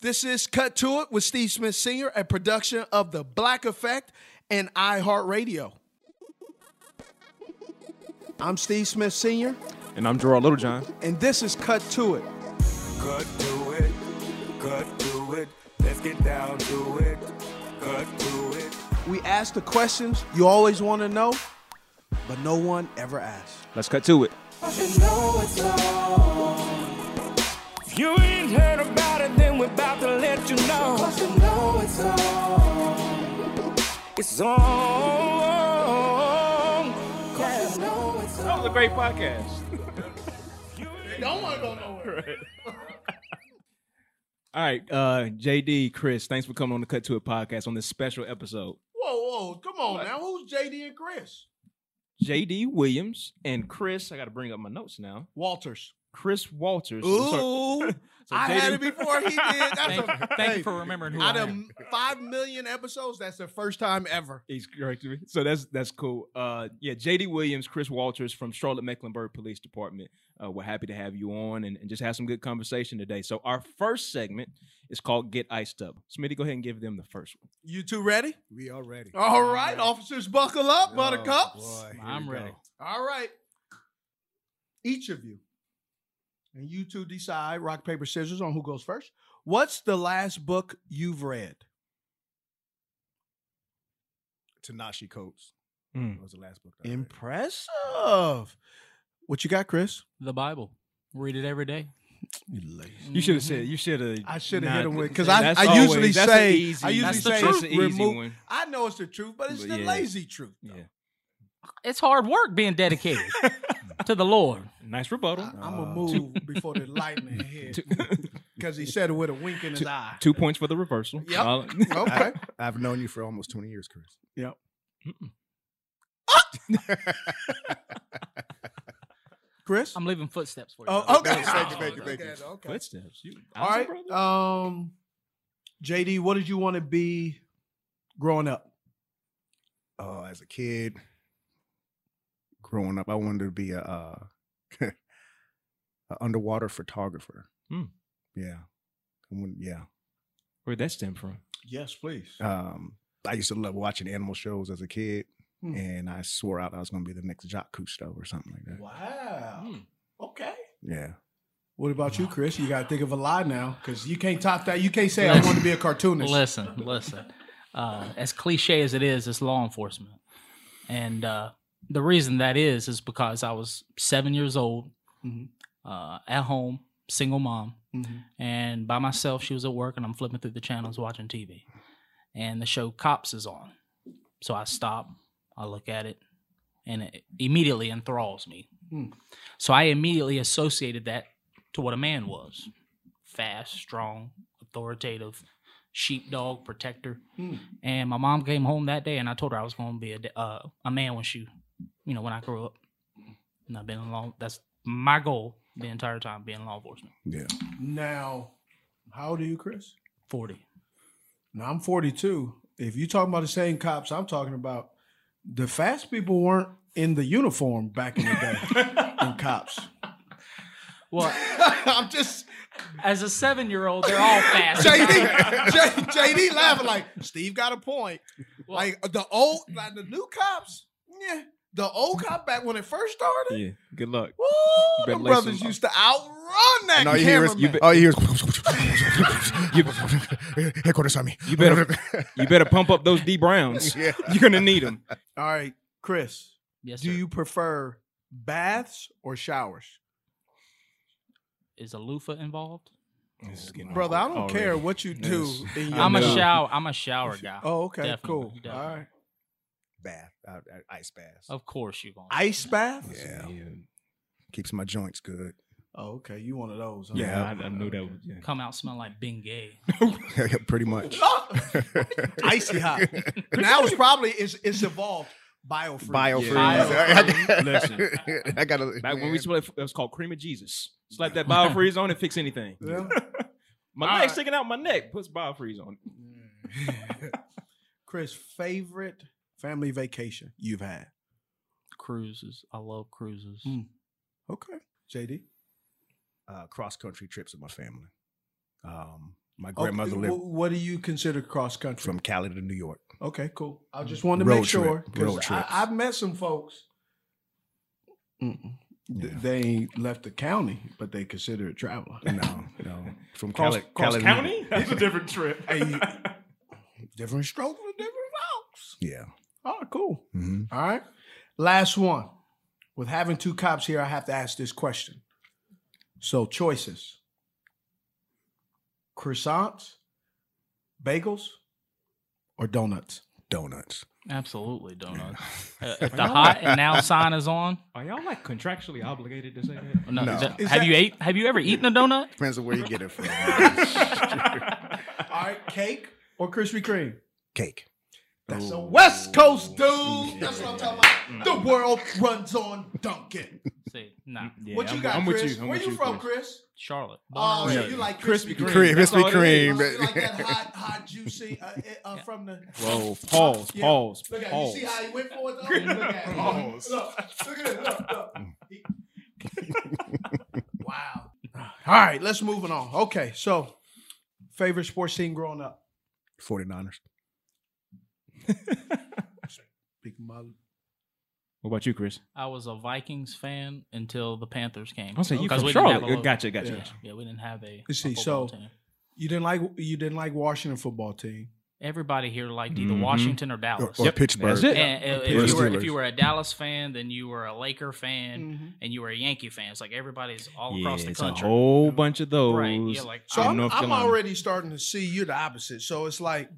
This is Cut to It with Steve Smith Sr., a production of The Black Effect and iHeartRadio. I'm Steve Smith Sr., And I'm Gerard Littlejohn. and this is Cut to It. Cut to it, cut to it. Let's get down to it. Cut to it. We ask the questions you always want to know, but no one ever asks. Let's cut to it. You know it's on. If you ain't heard about it, then we're about to let you know. You know it's on. It's on. Cause you know it's on. That was a great podcast. don't want to go nowhere. All right, uh, JD, Chris, thanks for coming on the Cut to It podcast on this special episode. Whoa, whoa, come on now. Who's JD and Chris? JD Williams and Chris, I got to bring up my notes now. Walters. Chris Walters. Ooh, So I had it before he did. That's Thank, a, thank hey, you for remembering who Out I of five million episodes, that's the first time ever. He's correct me. So that's that's cool. Uh, yeah, JD Williams, Chris Walters from Charlotte Mecklenburg Police Department. Uh, we're happy to have you on and, and just have some good conversation today. So our first segment is called Get Iced Up. Smitty, go ahead and give them the first one. You two ready? We are ready. All right, officers, buckle up, Oh, buttercups. boy, I'm ready. go. All right. Each of you, and you two decide rock, paper, scissors on who goes first. What's the last book you've read? Ta-Nehisi Coates. Mm. That was the last book. that I read. Impressive. What you got, Chris? The Bible. Read it every day. You. You should have said. You should have. I should have hit him with because I, I usually say I usually That's the say truth. That's an easy remove. one. I know it's the truth, but it's But the yeah. lazy truth. Yeah. It's hard work being dedicated to the Lord. Nice rebuttal. I'm gonna move before the lightning hit because he said it with a wink in his eye. Two points for the reversal. Yep. All- Okay. I, I've known you for almost 20 years, Chris. Yep. Chris. I'm leaving footsteps for you. Oh, okay. Thank you, thank you, thank you. Okay, okay. Footsteps. You, All right. Um, JD, what did you want to be growing up? Uh, as a kid, growing up, I wanted to be a, uh, a underwater photographer. Hmm. Yeah. I wanted- yeah. Where'd that stem from? Yes, please. Um, I used to love watching animal shows as a kid, Hmm. and I swore out I was going to be the next Jacques Cousteau or something like that. Wow. Hmm. Okay. Yeah. What about you, Chris? You got to think of a lie now because you can't top that. You can't say I want to be a cartoonist. Listen, listen. Uh, as cliche as it is, it's law enforcement, and uh, the reason that is is because I was seven years old, Mhm. uh, at home, single mom, Mhm. and by myself. She was at work, and I'm flipping through the channels watching TV, and the show Cops is on. So I stop, I look at it, and it immediately enthralls me. Hmm. So I immediately associated that to what a man was: fast, strong, authoritative, sheepdog, protector. Hmm. And my mom came home that day, and I told her I was going to be a uh, a man when she, you know, when I grew up. And I've been in law. That's my goal the entire time, being in law enforcement. Yeah. Now, How old are you, Chris? 40. Now I'm 42. If you talking about the same cops I'm talking about, the fast people weren't in the uniform back in the day in cops. Well, I'm just as a seven year old, they're all fast. JD, J, JD laughing like Steve got a point. like the old, like the new cops, yeah. The old cop back when it first started, Yeah. Good luck. woo, better them lay brothers used to outrun that And all you hear is, cameraman. all you hear is, headquarters on me. You better you better pump up those D Browns. Yeah. You're gonna need them. All right, Chris, Yes, do sir. you prefer baths or showers? Is a loofah involved? Brother, I don't Already. care what you do. Yes. In your I'm a shower. I'm a shower guy. Oh, okay, Definitely, cool. definitely. All right. Bath, uh, uh, ice baths. Of course you going. Ice bath? Yeah. Keeps my joints good. Oh, okay. You one of those. huh? Yeah, I, I knew that. Would, yeah. Come out smelling like Bengay. Pretty much. Icy hot. now it's probably it's it's evolved. Biofreeze. Biofreeze. Biofreeze. Listen. I gotta. Back when we used to play, it was called Cream of Jesus. Slap that biofreeze on and fix anything. Yeah. My All leg's right. sticking out my neck. Puts biofreeze on. Chris, favorite family vacation you've had? Cruises. I love cruises. Mm. Okay. JD. uh, cross country trips with my family. Um, my grandmother wh- lived What do you consider cross country? from Cali to New York. Okay, cool. I just wanted to Road make sure trip, because road trips. I've met some folks. Mm-mm. Th- They ain't left the county, but they consider it traveling. No, no, from Cross, Cali, cross Cali to- county? That's a different trip. Hey, different strokes for different folks. Yeah. Oh, cool. hmm All right. Last one. With having two cops here, I have to ask this question. So, choices croissants, bagels, or donuts? Donuts. Absolutely, donuts. Uh, if the hot and now sign is on, Are y'all like contractually obligated to say that? no, No. is that- Is have that- you ate? Have you ever eaten a donut? Depends on where you get it from. All right. Cake or Krispy Kreme? Cake. That's a West Coast dude. That's what I'm talking about. The world runs on Dunkin'. See, nah, Yeah, what you I'm, got, I'm Chris? with you. I'm Where with you from, Chris. Chris? Charlotte. Oh, Born and so you like Krispy Krispy Kreme? Kreme. Krispy That's all. Kreme. You like that hot, hot, juicy uh, uh, from the. Whoa, pause, Yeah. pause, Look at pause. you. See how he went for it though? Look at it. Pause. Look, look at it. Look, look. He- wow. All right, let's move on. Okay, so favorite sports team growing up? 49ers. Big mother. What about you, Chris? I was a Vikings fan until the Panthers came. I'll say you Because from we didn't Charlotte. a Gotcha, gotcha, Yeah. Yeah, we didn't have a. You see, a football so- team. You didn't like you didn't like Washington football team. everybody here liked either Mhm. Washington or Or, Dallas. or Yep, Pittsburgh. that's it. And Or if you, were, if you were a Dallas fan, then you were a Laker fan, Mm-hmm. and you were a Yankee fan. It's like everybody's all Yeah, across the it's country. a whole bunch of those. Right, yeah, like- So I'm, I'm already starting to see you're the opposite. So it's like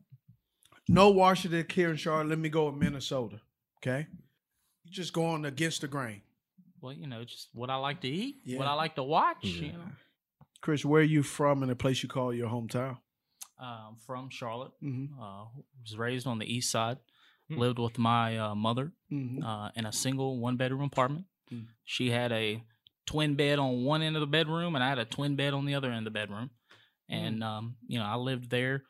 no Washington here in Charlotte. Let me go with Minnesota. Okay, you just going against the grain. Well, you know, just what I like to eat, Yeah. what I like to watch. You know, Chris, where are you from in a place you call your hometown? um, from Charlotte, Mm-hmm. uh, was raised on the east side. Hmm. Lived with my uh, mother Mm-hmm. uh, in a single one bedroom apartment. Mm. She had a twin bed on one end of the bedroom, and I had a twin bed on the other end of the bedroom. And um, you know, I lived there,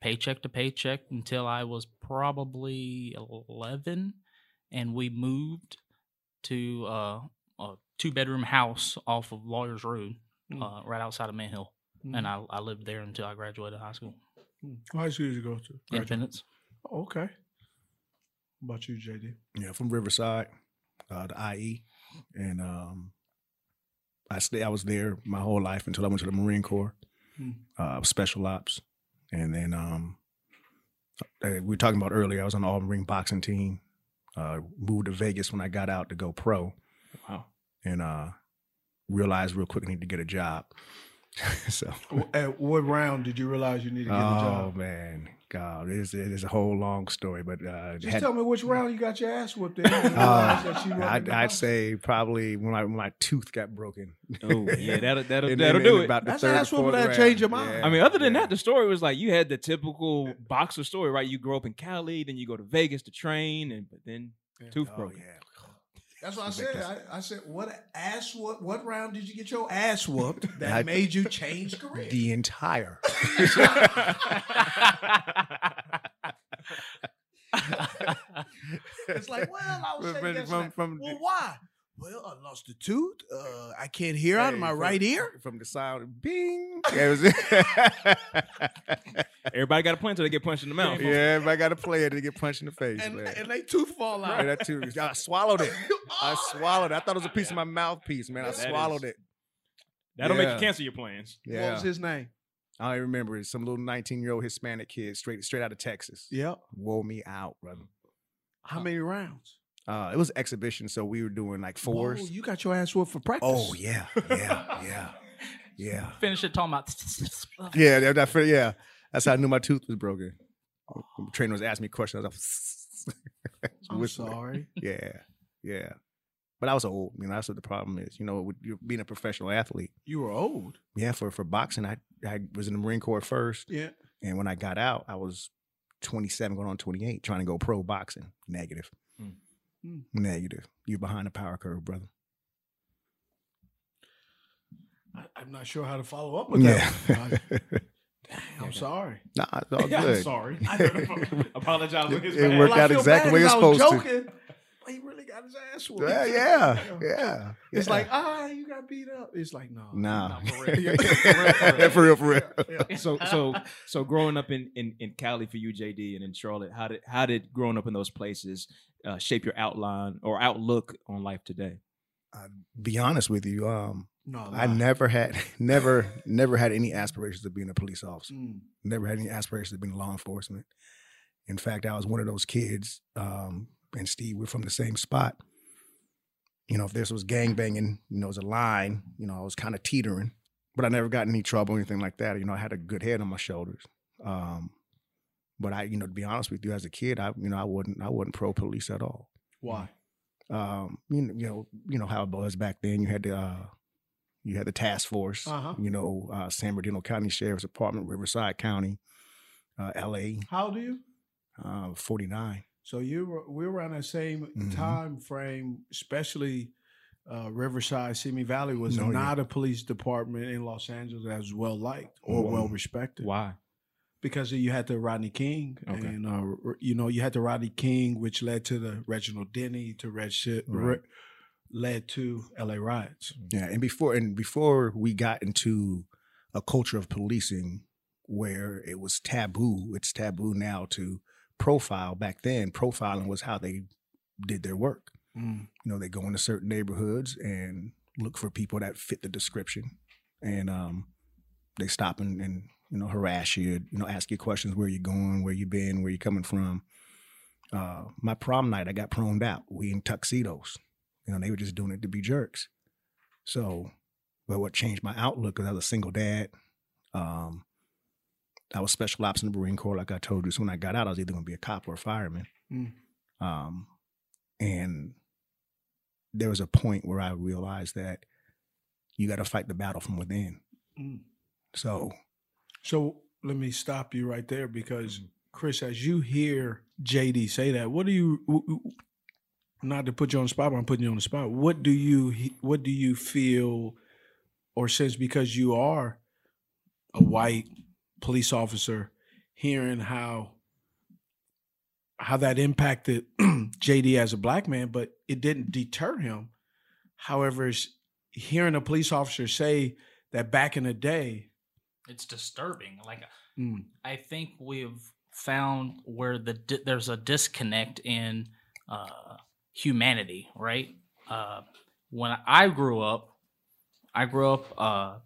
paycheck to paycheck, until I was probably eleven, and we moved to uh, a two bedroom house off of Lawyers Road, Mm. uh, right outside of Mint Hill. And I, I lived there until I graduated high school. What high school did you go to? Independence. Oh, okay. What about you, JD? Yeah, from Riverside, uh, the IE, and um, I stay. I was there my whole life until I went to the Marine Corps, Hmm. uh, Special Ops, and then um, we were talking about earlier. I was on the All Marine boxing team. Uh, moved to Vegas when I got out to go pro, Wow. and uh, realized real quick I need to get a job. so, At what round did you realize you needed to get a job? oh man, God, it is, it is a whole long story, but uh, Just had- tell me which round you got your ass whooped in. Uh, realized that you wasn't I'd, I'd say probably when my when my tooth got broken. Oh yeah, that'll that'll In- that'll in- do in it. About the That's- third, that's what fourth would round. change your mind. I mean, other than yeah. that, the story was like you had the typical boxer story, right? You grow up in Cali, then you go to Vegas to train, and but then tooth oh broken. yeah, That's what I said. I, I said, what ass what what round did you get your ass whooped that I- made you change career? The entire. It's like, well, I was From- saying yes, from- from well, why? Well, I lost a tooth. Uh, I can't hear out of my from- right ear. From the sound, bing. That was it. Everybody got a plan until they get punched in the mouth. yeah, everybody got a play it to get punched in the face, And, man. and they tooth fall out. Right, that too. I swallowed it. I swallowed it. I thought it was a piece of my mouthpiece, man. I That swallowed is- it. That'll make you cancel your plans. What was his name? I don't even remember. It's some little 19 year old Hispanic kid straight straight out of Texas. Yep. Wore me out, brother. How many rounds? Uh, it was exhibition, so we were doing like fours. Whoa, you got your ass whooped for practice. Oh yeah, yeah, yeah, yeah, Finish it talking about. yeah. That, that, yeah, that's how I knew my tooth was broken. The trainer was asking me questions. I was like, I'm sorry. Yeah, yeah. But I was old. You know, that's what the problem is. You know, with you being a professional athlete. You were old. Yeah, for for boxing, I I was in the Marine Corps first, Yeah. and when I got out, I was 27, going on 28, trying to go pro boxing. Negative, Hmm. Negative. You're behind the power curve, brother. I, I'm not sure how to follow up with Yeah. that. one. I, am sorry. Nah, it's all Yeah, I'm good. sorry. I apologize on his It worked Well, out exactly bad where you're 'cause I was supposed to. joking, But he really got his ass whooped. Yeah, yeah, yeah. It's yeah. like, ah, you got beat up. It's like, no. nah, no, for real. Yeah, for real, for real. so so so growing up in, in in Cali for you, JD, and in Charlotte, how did how did growing up in those places uh, shape your outline or outlook on life today? Be honest with you, um, No, I never had, never, never had any aspirations of being a police officer. Mm. Never had any aspirations of being law enforcement. In fact, I was one of those kids, um, and Steve, we're from the same spot. You know, if this was gang banging, you know, it was a line, you know, I was kind of teetering, but I never got in any trouble or anything like that. You know, I had a good head on my shoulders. Um, but I, you know, to be honest with you, as a kid, I, you know, I wasn't, I wasn't pro police at all. Why? Um, you know, you know, you know how it was back then. You had the, uh, you had the task force. Uh-huh. You know, uh, San Bernardino County Sheriff's Department, Riverside County, uh, L.A. How old are you? Uh, Forty nine. So you were we were around that same Mhm. time frame, especially uh, Riverside, Simi Valley was No, yeah. not a police department in Los Angeles as well liked or Mm. well respected. Why? Because you had the Rodney King, Okay. and uh, you know you had the Rodney King, which led to the Reginald Denny, to Red shit, Right. led to L.A. riots. Yeah, and before and before we got into a culture of policing where it was taboo, it's taboo now to profile. Back then, profiling was how they did their work. Mm. You know, they go into certain neighborhoods and look for people that fit the description, and um, they stop and, and you know harass you. You know, ask you questions: where you're going, where you been, where you coming from. Uh, my prom night, I got proned out. We in tuxedos. You know, they were just doing it to be jerks. So, but what changed my outlook because I was a single dad. Um, I was special ops in the Marine Corps, like I told you. So when I got out, I was either going to be a cop or a fireman. Mm. Um, and there was a point where I realized that you got to fight the battle from within. Mm. So, So let me stop you right there because Mm-hmm. Chris, as you hear JD say that, what do you? Not to put you on the spot, but I'm putting you on the spot. What do you? What do you feel, or sense because you are a white police officer, hearing how how that impacted JD as a black man, but it didn't deter him. However, hearing a police officer say that back in the day, It's disturbing. Like mm, I think we've found where the di- there's a disconnect in uh, humanity, right? Uh, when I grew up, I grew up uh,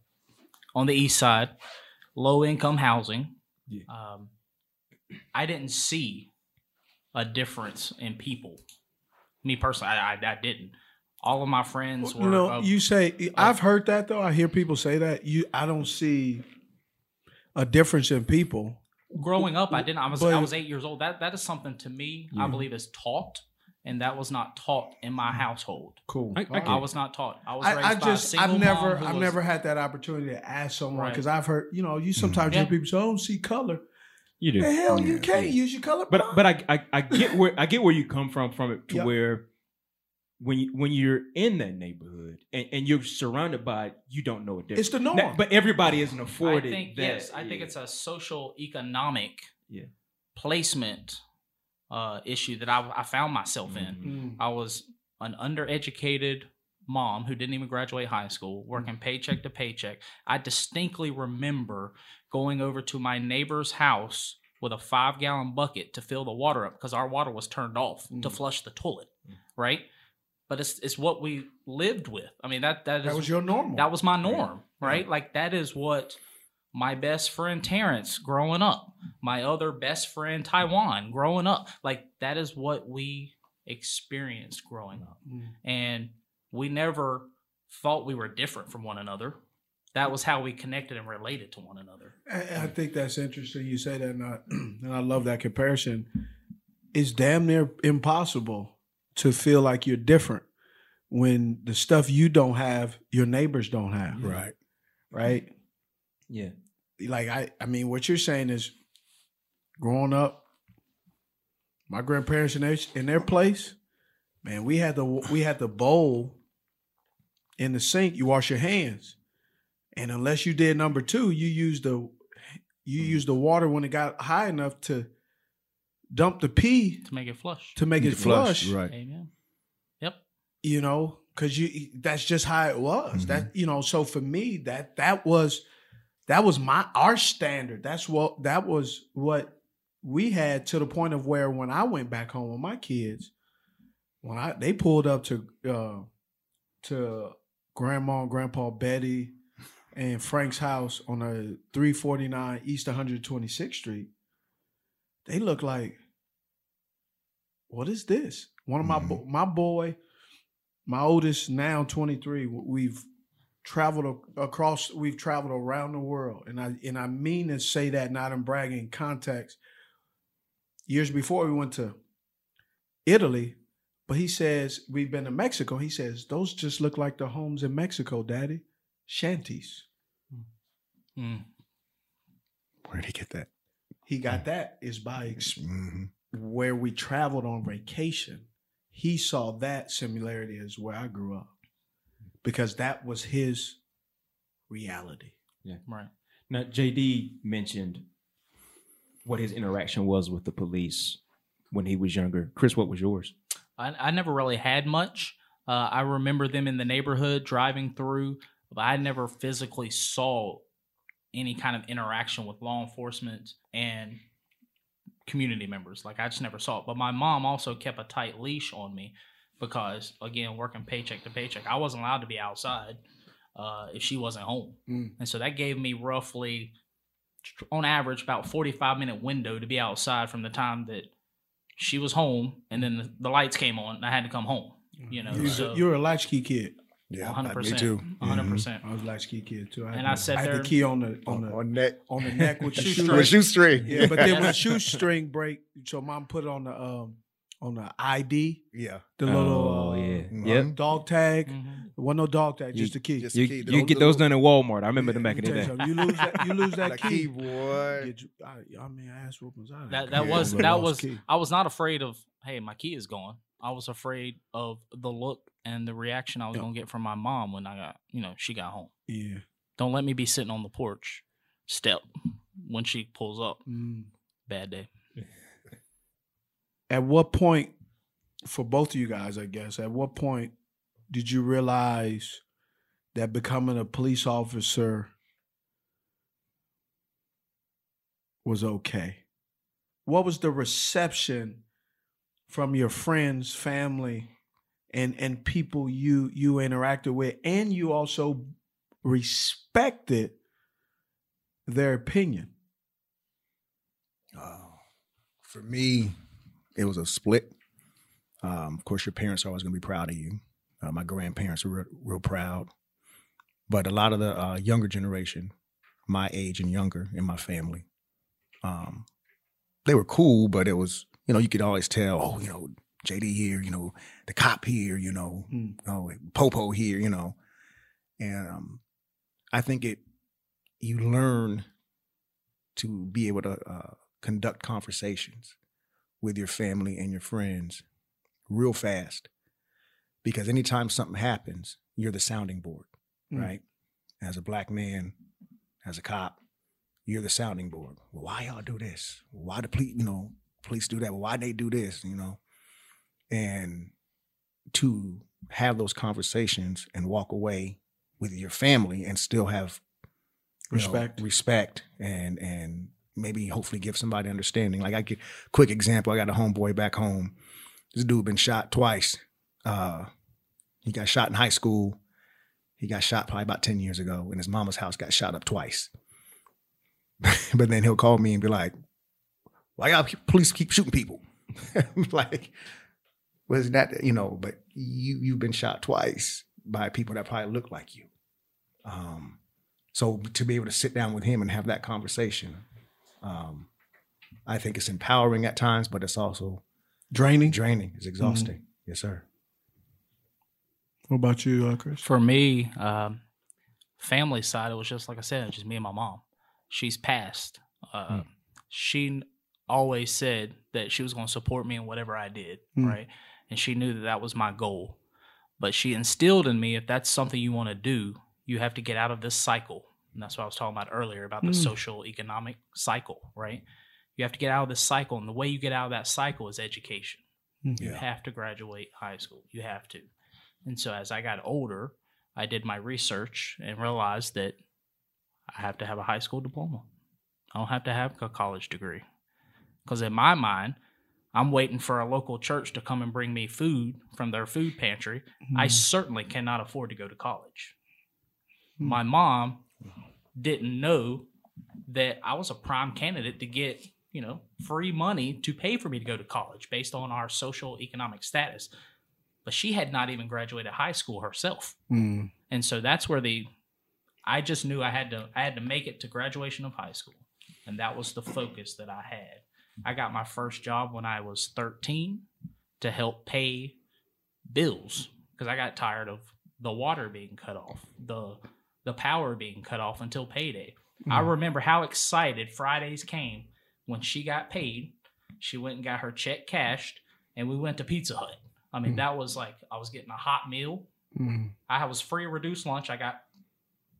on the east side, low income housing. Um, I didn't see a difference in people. Me personally, I, I, I didn't. All of my friends were. You know, of- you say I've heard that though. I hear people say that. You, I don't see a difference in people. growing up i didn't i was i was eight years old that that is something to me Yeah. i believe is taught and that was not taught in my household Cool. I- I i, was not taught i was I, raised I by a just, single I've never, mom I've was- never had that opportunity to ask someone Right. because I've heard, you know, you mm. sometimes Yeah. hear people say, "I don't see color." You do. The hell, oh, you Yeah. can't use your color. But but I, I I get where I get where you come from from it to Yep. where when you, when you're in that neighborhood and, and you're surrounded by it, you don't know a difference. It's the norm. Now, but everybody isn't afforded. I think that. yes, I think it's a social economic Yeah. placement uh, issue that I, I found myself in. Mm. I was an undereducated mom who didn't even graduate high school, working paycheck to paycheck. I distinctly remember going over to my neighbor's house with a five gallon bucket to fill the water up because our water was turned off to flush the toilet, right? But it's it's what we lived with. I mean that that is That was your normal. that was my norm, right? Like that is what my best friend Terrence growing up, my other best friend Taiwan growing up, like that is what we experienced growing up. Mm. And we never thought we were different from one another. That was how we connected and related to one another. I, I think that's interesting. You say that, and I, and I love that comparison. It's damn near impossible to feel like you're different when the stuff you don't have, your neighbors don't have. Right. Right. Yeah. Like I, I mean, what you're saying is, growing up, my grandparents in their in their place, man, we had the we had the bowl in the sink. You wash your hands, and unless you did number two, you used the you mm-hmm. used the water when it got high enough to dump the pee To make it flush. to make it flush. Right. Amen. Yep. You know, because you that's just how it was. That you know, so for me, that that was that was my our standard. That's what that was what we had to the point of where when I went back home with my kids, when I they pulled up to uh to grandma and grandpa Betty and Frank's house on a 349 East 126th Street, they look like what is this? One of my bo- my boy, my oldest now 23, we've traveled across we've traveled around the world and I and I mean to say that not in bragging context. Years before we went to Italy, but he says we've been to Mexico. He says those just look like the homes in Mexico, Daddy. Shanties. Mm. Where'd he get that? He got that is by ex- Mhm. Where we traveled on vacation. He saw that similarity as where I grew up because that was his reality. Yeah. Right. Now, JD mentioned what his interaction was with the police when he was younger. Chris, what was yours? I, I never really had much. Uh, I remember them in the neighborhood driving through, but I never physically saw any kind of interaction with law enforcement and community members. Like I just never saw it. But my mom also kept a tight leash on me because, again, working paycheck to paycheck, I wasn't allowed to be outside uh, if she wasn't home, Mm. and so that gave me roughly, on average, about forty five minute window to be outside from the time that she was home and then the, the lights came on and I had to come home. You know, You, so you were a latchkey kid. Yeah, one hundred me too. one hundred percent. I was a latchkey kid too. I And I the- sat I had there- the key on the on the on neck. on the neck with the Shoestring. shoe With shoestring. Yeah, but then when the Yes. shoestring break, so mom put it on the um on the ID, Yeah. the little Oh, uh, yeah. Yep. dog tag. Mhm. There wasn't no dog tag, just You- the key. just- You, key, you those get those done in Walmart. I remember them back in the day. you. You lose that, you lose that That key. key, boy. You- I, I mean, ass whoopings out of That that was that was. I was not afraid of hey my key is gone. I was afraid of the look and the reaction I was gonna get from my mom when I got you know she got home. Yeah. Don't let me be sitting on the porch step when she pulls up. Mm. Bad day. At what point, for both of you guys, I guess, at what point did you realize that becoming a police officer was okay? What was the reception from your friends, family, and and people you you interacted with, and you also respected their opinion? Uh, for me, it was a split. Um, of course, your parents are always going to be proud of you. Uh, my grandparents were real, proud, but a lot of the uh, younger generation, my age and younger in my family, um, they were cool, but it was you know you could always tell. Oh, you know, JD here, you know, the cop here, you know, Mm. oh, Popo here, you know, and um, I think it you learn to be able to uh, conduct conversations with your family and your friends real fast because anytime something happens, you're the sounding board, Mm. right? As a black man, as a cop, you're the sounding board. Well, why y'all do this? Why the police, you know, police do that? Well, why they do this? You know, and to have those conversations and walk away with your family and still have you know, Respect. respect, and and maybe hopefully give somebody understanding. Like I get quick example. I got a homeboy back home. This dude been shot twice. Uh, he got shot in high school. He got shot probably about ten years ago, and his mama's house got shot up twice. but then he'll call me and be like, "Why y'all keep- police keep shooting people?" I'm like, was that you know? But you you've been shot twice by people that probably look like you. Um, so to be able to sit down with him and have that conversation, um, I think it's empowering at times, but it's also draining. Draining. It's exhausting. Yes, sir. What about you, uh, Chris? For me, um, family side, it was just like I said, just me and my mom. She's passed. Uh, She n- always said that she was going to support me in whatever I did, Mm. right? And she knew that that was my goal. But she instilled in me if that's something you want to do, you have to get out of this cycle. And that's what I was talking about earlier about the Mm. social economic cycle, right? You have to get out of this cycle. And the way you get out of that cycle is education. Mm. You have to graduate high school. You have to. And so as I got older, I did my research and realized that I have to have a high school diploma. I don't have to have a college degree. Because in my mind, I'm waiting for a local church to come and bring me food from their food pantry. I Mhm. certainly cannot afford to go to college. Hmm. My mom didn't know that I was a prime candidate to get, you know, free money to pay for me to go to college based on our social economic status. But she had not even graduated high school herself. Mm. And so that's where the I just knew I had to I had to make it to graduation of high school. And that was the focus that I had. I got my first job when I was 13 to help pay bills because I got tired of the water being cut off, the the power being cut off until payday. I Mm. remember how excited Fridays came when she got paid. She went and got her check cashed and we went to Pizza Hut. I mean, Mm. that was like I was getting a hot meal Mm. I was free reduced lunch. I got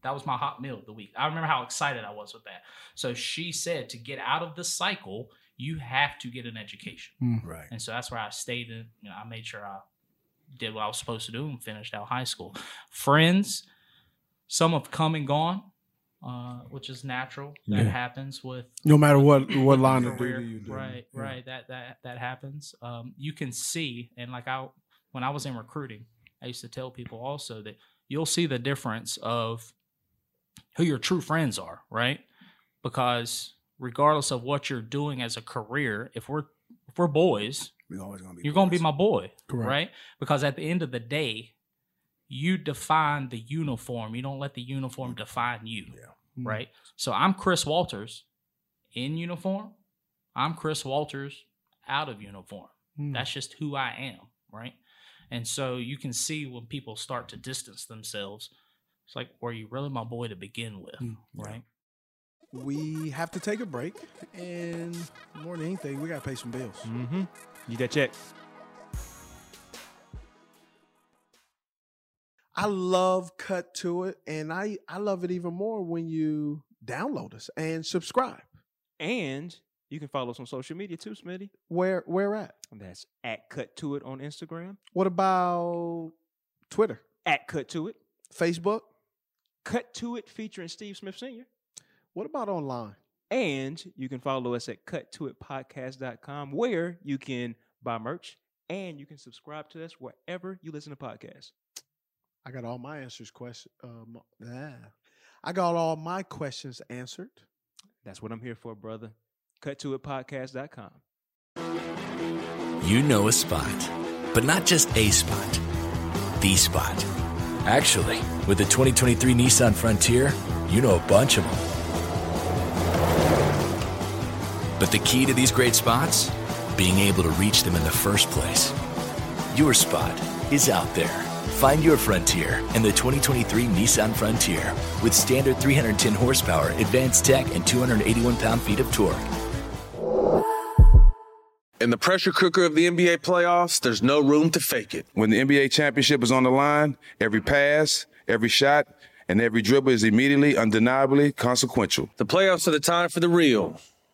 that was my hot meal of the week. I remember how excited I was with that. So she said to get out of the cycle, you have to get an education. Mm. Right. And so that's where I stayed in. You know, I made sure I did what I was supposed to do and finished out high school. Friends, some have come and gone, uh, which is natural. That Yeah. happens with No matter what what line of career. duty you do. Right, Yeah. right. That that that happens. Um, you can see, and like I, when I was in recruiting, I used to tell people also that you'll see the difference of who your true friends are, right? Because regardless of what you're doing as a career, if we're if we're boys, We're always gonna be. you're going to be my boy, Correct. right? Because at the end of the day, you define the uniform. You don't let the uniform define you, Mm. right? So I'm Chris Walters in uniform. I'm Chris Walters out of uniform. Mm. That's just who I am, right? And so you can see when people start to distance themselves, it's like, were you really my boy to begin with, Mm. right? We have to take a break, and more than anything, we got to pay some bills. Mm-hmm. Need that check. I love Cut to It, and I I love it even more when you download us and subscribe. And you can follow us on social media too, Smitty. Where where at? That's at Cut To It on Instagram. What about Twitter, At Cut To It. Facebook? Cut To It featuring Steve Smith Sr. What about online? And you can follow us at cuttoitpodcast.com where you can buy merch and you can subscribe to us wherever you listen to podcasts. I got all my answers question. Um, ah. I got all my questions answered. That's what I'm here for, brother. Cuttoitpodcast.com. You know a spot, but not just a spot, the spot. Actually, with the 2023 Nissan Frontier, you know a bunch of them. But the key to these great spots? Being able to reach them in the first place. Your spot is out there. Find your frontier in the 2023 Nissan Frontier with standard 310 horsepower, advanced tech, and 281 pound feet of torque. In the pressure cooker of the NBA playoffs, there's no room to fake it. When the NBA championship is on the line, every pass, every shot, and every dribble is immediately, undeniably consequential. The playoffs are the time for the real.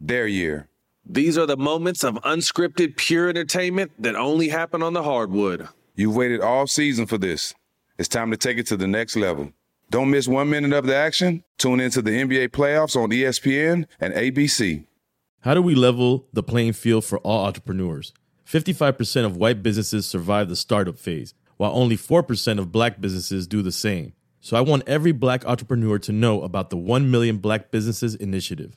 their year? These are the moments of unscripted, pure entertainment that only happen on the hardwood. You've waited all season for this. It's time to take it to the next level. Don't miss one minute of the action. Tune into the NBA playoffs on ESPN and ABC. How do we level the playing field for all entrepreneurs? 55% of white businesses survive the startup phase, while only 4% of black businesses do the same. So I want every black entrepreneur to know about the 1 Million Black Businesses Initiative.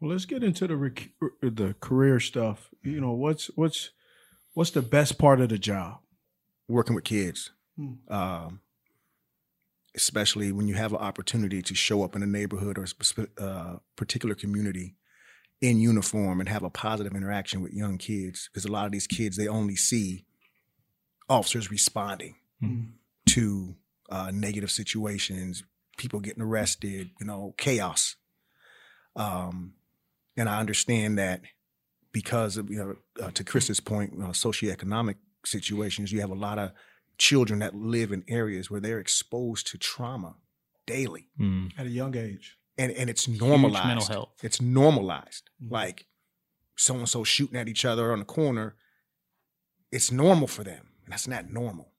Well, let's get into the rec- the career stuff. You know, what's what's what's the best part of the job? Working with kids, Hmm. um, especially when you have an opportunity to show up in a neighborhood or a uh, particular community in uniform and have a positive interaction with young kids. Because a lot of these kids, they only see officers responding to uh, negative situations, people getting arrested, you know, chaos. Um, and I understand that because of, you know, uh, to Chris's point, you know, socioeconomic situations, you have a lot of children that live in areas where they're exposed to trauma daily. At a young age. And, and it's Huge normalized. mental health. It's normalized. Mhm. Like so and so shooting at each other on the corner. It's normal for them. And that's not normal.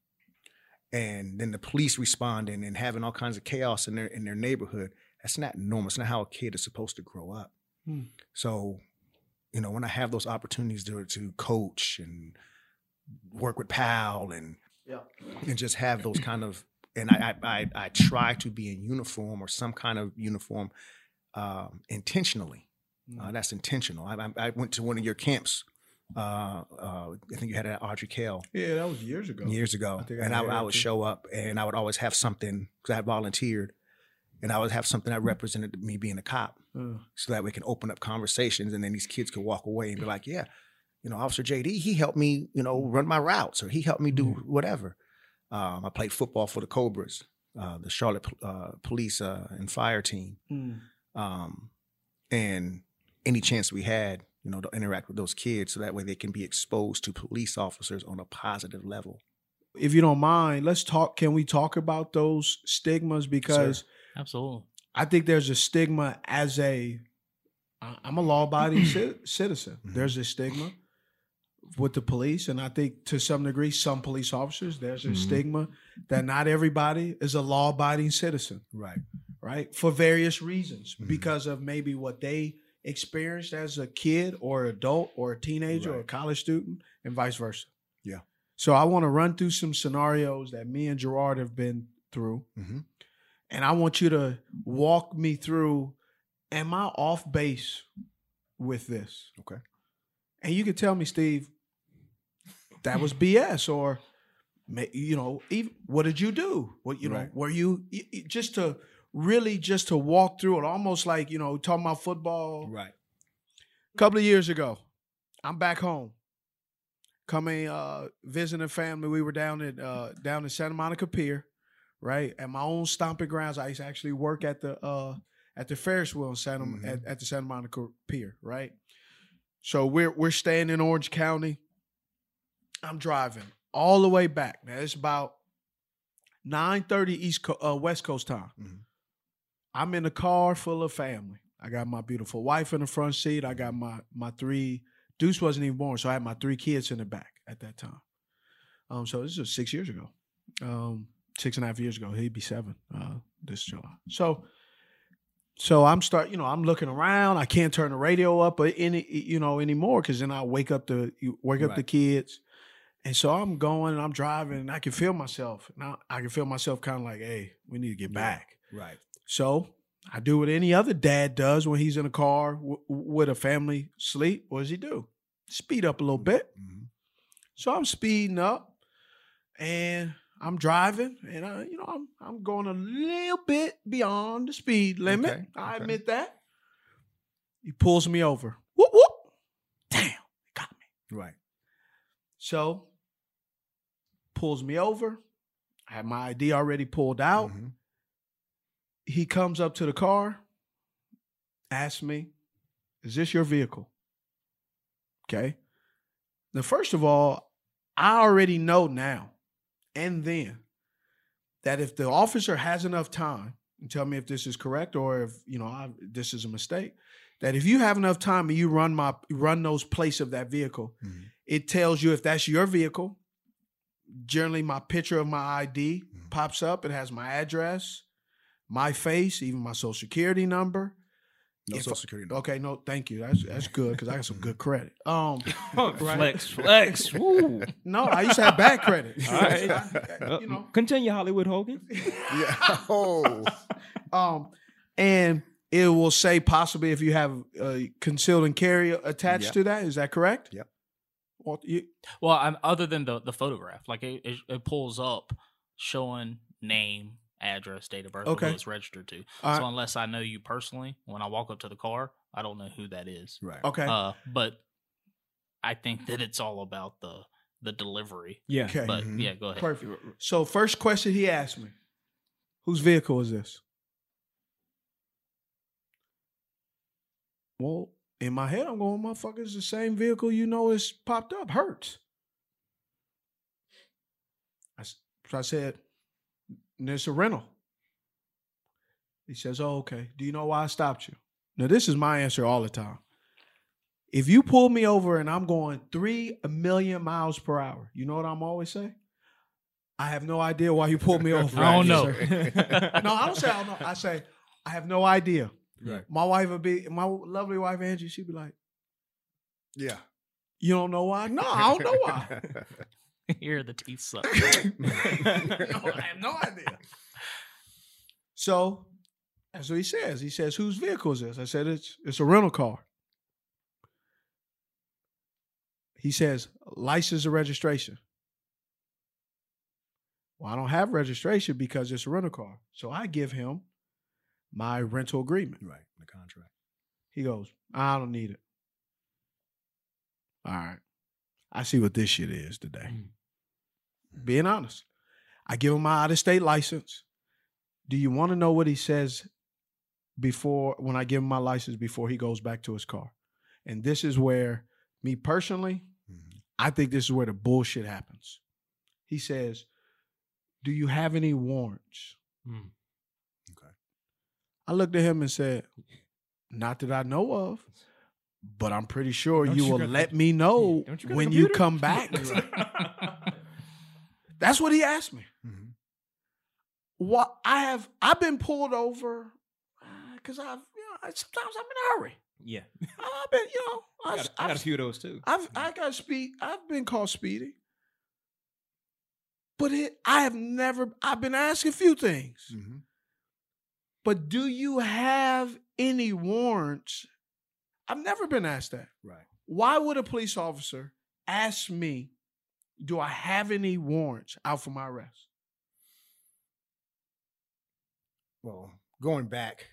And then the police responding and having all kinds of chaos in their in their neighborhood. That's not normal. It's not how a kid is supposed to grow up. Hmm. So, you know, when I have those opportunities to to coach and work with Pal and yeah. and just have those kind of and I I I, try to be in uniform or some kind of uniform um, intentionally. Uh, that's intentional. I, I I went to one of your camps. Uh, uh, I think you had it at Ardrey Kell Yeah, that was years ago. years ago, I and I, I would show up, and I would always have something because I had volunteered, and I would have something that represented me being a cop, Uh, so that we can open up conversations, and then these kids can walk away and be like, "Yeah, you know, Officer JD, he helped me, you know, run my routes, or he helped me do whatever." Um, I played football for the Cobras, uh, the Charlotte uh, Police uh, and Fire Team, mm. um, and any chance we had, you know, to interact with those kids, so that way they can be exposed to police officers on a positive level. If you don't mind, let's talk. Can we talk about those stigmas? Because Absolutely. I think there's a stigma as a I'm a law-abiding citizen. Mm-hmm. There's a stigma with the police, and I think to some degree, some police officers, there's a Mhm. stigma that not everybody is a law-abiding citizen, Right. right? For various reasons, Mhm. because of maybe what they experienced as a kid or adult or a teenager or a college student, and vice versa. Yeah. So I want to run through some scenarios that me and Gerard have been through. Mhm. And I want you to walk me through am I off base with this? Okay. And you can tell me, Steve, that was BS or you know, even what did you do? What you know, were you just to really just to walk through it almost like, you know, talking about football. Right. A couple of years ago, I'm back home. Coming uh visiting family. We were down at uh down in Santa Monica Pier, right? At my own stomping grounds. I used to actually work at the uh at the Ferris wheel in Santa at, at the Santa Monica Pier, right? So we're we're staying in Orange County. I'm driving all the way back. Now it's about 9:30 East Co- uh, West Coast time. I'm in a car full of family. I got my beautiful wife in the front seat. I got my my three. Deuce wasn't even born, so I had my three kids in the back at that time. Um, so this was six years ago, um, six and a half years ago. He'd be seven uh, this July. So, so I'm start. You know, I'm looking around. I can't turn the radio up or any you know anymore because then I wake up the you wake up the kids. And so I'm going and I'm driving and I can feel myself. Now I can feel myself kind of like, hey, we need to get back. Right. So I do what any other dad does when he's in a car w- with a family sleep. What does he do? Speed up a little bit. So I'm speeding up, and I'm driving, and I, you know, I'm I'm going a little bit beyond the speed limit. Okay, I okay. admit that. He pulls me over. Whoop whoop. Damn, got me. Right. So pulls me over. I had my ID already pulled out. Mm-hmm. He comes up to the car, asks me, Is this your vehicle? Okay. Now, first of all, I already know now and then that if the officer has enough time and tell me if this is correct or if you know I, this is a mistake, that if you have enough time and you run my run those plates of that vehicle, mm-hmm. it tells you if that's your vehicle. Generally, my picture of my ID mm-hmm. pops up. It has my address, my face, even my social security number. No If social security number. Okay, no, thank you. That's that's good because I got some good credit. Um, Flex, flex. Woo. No, I used to have bad credit. All right. I- you know. Continue, Hollywood Hogan. Yeah. Oh. um, and it will say possibly if you have uh, concealed and carry attached Yeah. to that. Is that correct? Yep. Well, you, Well, I'm, other than the the photograph, like it, it, it pulls up showing name, address, date of birth, Okay. who it's registered to. All so right. unless I know you personally, when I walk up to the car, I don't know who that is. Right. Okay. Uh, but I think that it's all about the the delivery. Yeah. Okay. But Mhm. yeah, go ahead. Perfect. So first question he asked me, whose vehicle is this? Well, in my head, I'm going, motherfucker, it's the same vehicle you know is popped up. Hurts. I, s- so I said, "And it's a rental. He says, oh, okay. Do you know why I stopped you? Now, this is my answer all the time. If you pull me over and I'm going three million miles per hour, you know what I'm always say? I have no idea why you pulled me over. I don't know. no, I don't say I don't know. I say I have no idea. Right. My wife would be my lovely wife Angie. She'd be like, Yeah. "You don't know why? No, I don't know why. Here the teeth suck. no, I have no idea." So that's what he says. He says, "Whose vehicle is this?" I said, "It's it's a rental car." He says, "License or registration." Well, I don't have registration because it's a rental car. So I give him my rental agreement. Right. The contract. He goes, I don't need it. All right. I see what this shit is today. Hmm. Being honest. I give him my out of state license. Do you want to know what he says before when I give him my license before he goes back to his car? And this is where, me personally, mm-hmm. I think this is where the bullshit happens. He says, Do you have any warrants? Hmm. Okay. I looked at him and said, Not that I know of, but I'm pretty sure Don't you will got the- let me know you when you come back. That's what he asked me. Mm-hmm. What I have, I've been pulled over uh, because I've, you know, sometimes I'm in a hurry. Yeah. I've been, you know, I I've, got, I got a few of those too. I've mm-hmm. I got speed. I've been called speeding. But it, I have never. I've been asked a few things. Mm-hmm. But do you have any warrants? I've never been asked that. Right. Why would a police officer ask me, do I have any warrants out for my arrest? Well, going back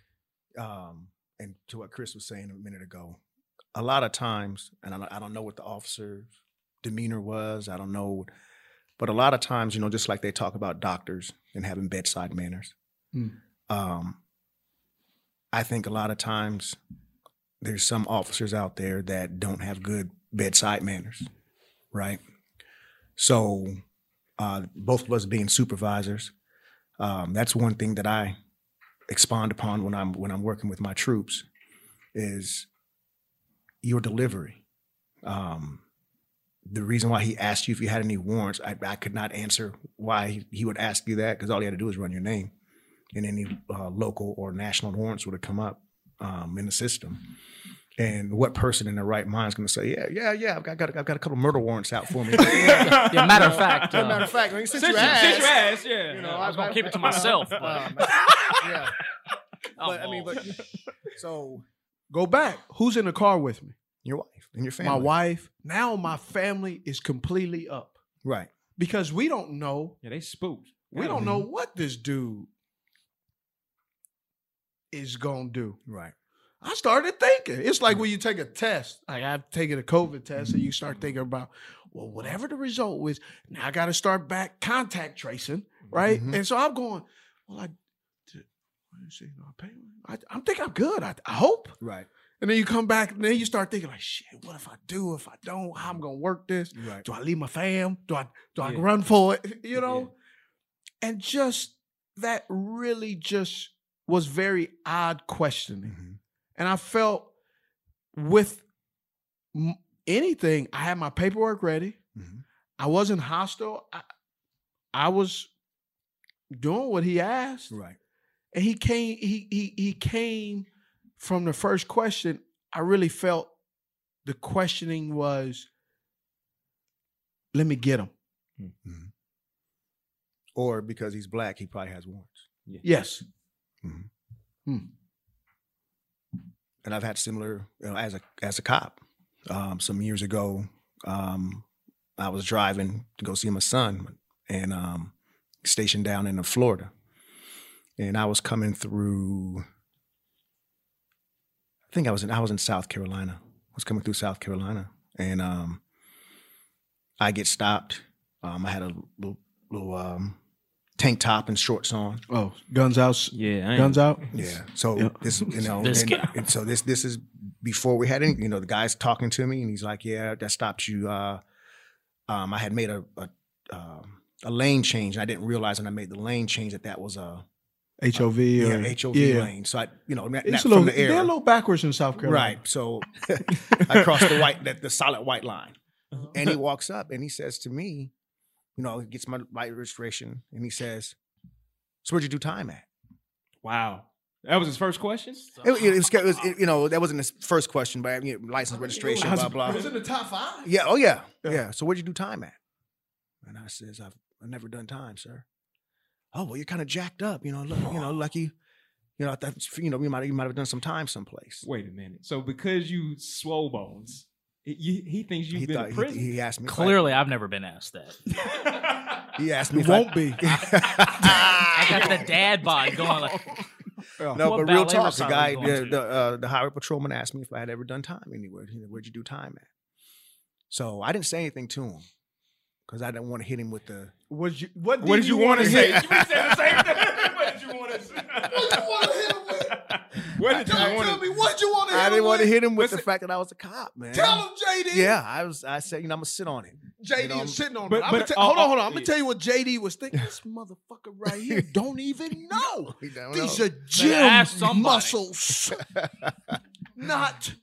um, and to what Chris was saying a minute ago, a lot of times, and I don't, know what the officer's demeanor was. I don't know, but a lot of times, you know, just like they talk about doctors and having bedside manners, Mm. um, I think a lot of times there's some officers out there that don't have good bedside manners, right? So, uh, both of us being supervisors, um, that's one thing that I expand upon when I'm when I'm working with my troops is your delivery. Um, the reason why he asked you if you had any warrants, I, I could not answer why he, he would ask you that because all he had to do was run your name, and any uh, local or national warrants would have come up um, in the system. And what person in their right mind is going to say, "Yeah, yeah, yeah, I've got, got, I've got a couple murder warrants out for me." Yeah, matter of fact, uh, matter of fact, I mean, since, Since you you- asked, since you asked, yeah. you know, I was gonna keep it to myself, but- yeah, but I mean, but so Go back. Who's in the car with me? your wife and your family, My wife. Now my family is completely up right? because we don't know. Yeah, they spooked. We don't know what this dude is gonna do. Right. I started thinking. It's like when you take a test. Like I've taken a COVID test, and you start thinking about, well, whatever the result was, now I got to start back contact tracing, right? Mhm. And so I'm going, well, I, did, you say? No, I pay- I, I'm think I'm good. I, I hope. Right. And then you come back, and then you start thinking like, shit, what if I do? If I don't, how I'm gonna work this? Right. Do I leave my fam? Do I do I run for it? You know? And just that really just was very odd questioning. Mm-hmm. And I felt with anything, I had my paperwork ready. Mhm. I wasn't hostile. I, I was doing what he asked. Right. And he came, he he he came from the first question. I really felt the questioning was, let me get him. Mhm. Or because he's black, he probably has warrants. Yes. Mhm. Hmm. And I've had similar, you know, as a as a cop. Um, some years ago, um, I was driving to go see my son, and um, stationed down in Florida, and I was coming through. I think I was in I was in South Carolina. I was coming through South Carolina, and um, I get stopped. Um, I had a little, little um, tank top and shorts on. Oh, guns out. Yeah, I Guns out. Yeah. So Yeah. this, you know, This and, and so this this is before we had any, you know, the guy's talking to me and he's like, "Yeah, that stopped you." Uh, um, I had made a a, um, a lane change and I didn't realize when I made the lane change that that was a HOV. yeah or, HOV yeah. lane. So I, you know, not, It's not a little, from the air. they're a little backwards in South Carolina. Right. So I crossed the white, the, the solid white line. Uh-huh. And he walks up and he says to me, you know, he gets my light registration and he says, So where'd you do time at? Wow. That was his first question? It, it was, it was- it- you know, that wasn't his first question, but you know, license registration, blah, blah. It was in the top five. Yeah, oh yeah. Yeah. So where'd you do time at? And I says, I've, I've never done time, sir. Oh, well, you're kind of jacked up, you know, look, you know, like you, you know, I thought, you know, you might, you might have done some time someplace. Wait a minute. So because you swole bones, it- you, he thinks you've He been thought to he, prison. he asked me. if I- Clearly, I've never been asked that. He asked me. It if I- won't be. I got the dad bod going like. No, What but real ballet talk. The guy, the the, uh, the highway patrolman asked me if I had ever done time anywhere. He said, Where'd you do time at? So I didn't say anything to him because I didn't want to hit him with the. What you what did, what did you want to say? hit? You said the same thing. what did you want to say? What did you want Tell to me what you want to. I didn't want to hit him with Listen- the fact that I was a cop, man. Tell him, JD. Yeah, I was. I said, you know, I'm gonna sit on it. JD You know, is sitting on but- it. I'm gonna but, tell- uh, hold on, uh, hold on. I'm gonna tell you what JD was thinking. This motherfucker right here don't even know. He don't These know. are gym muscles, not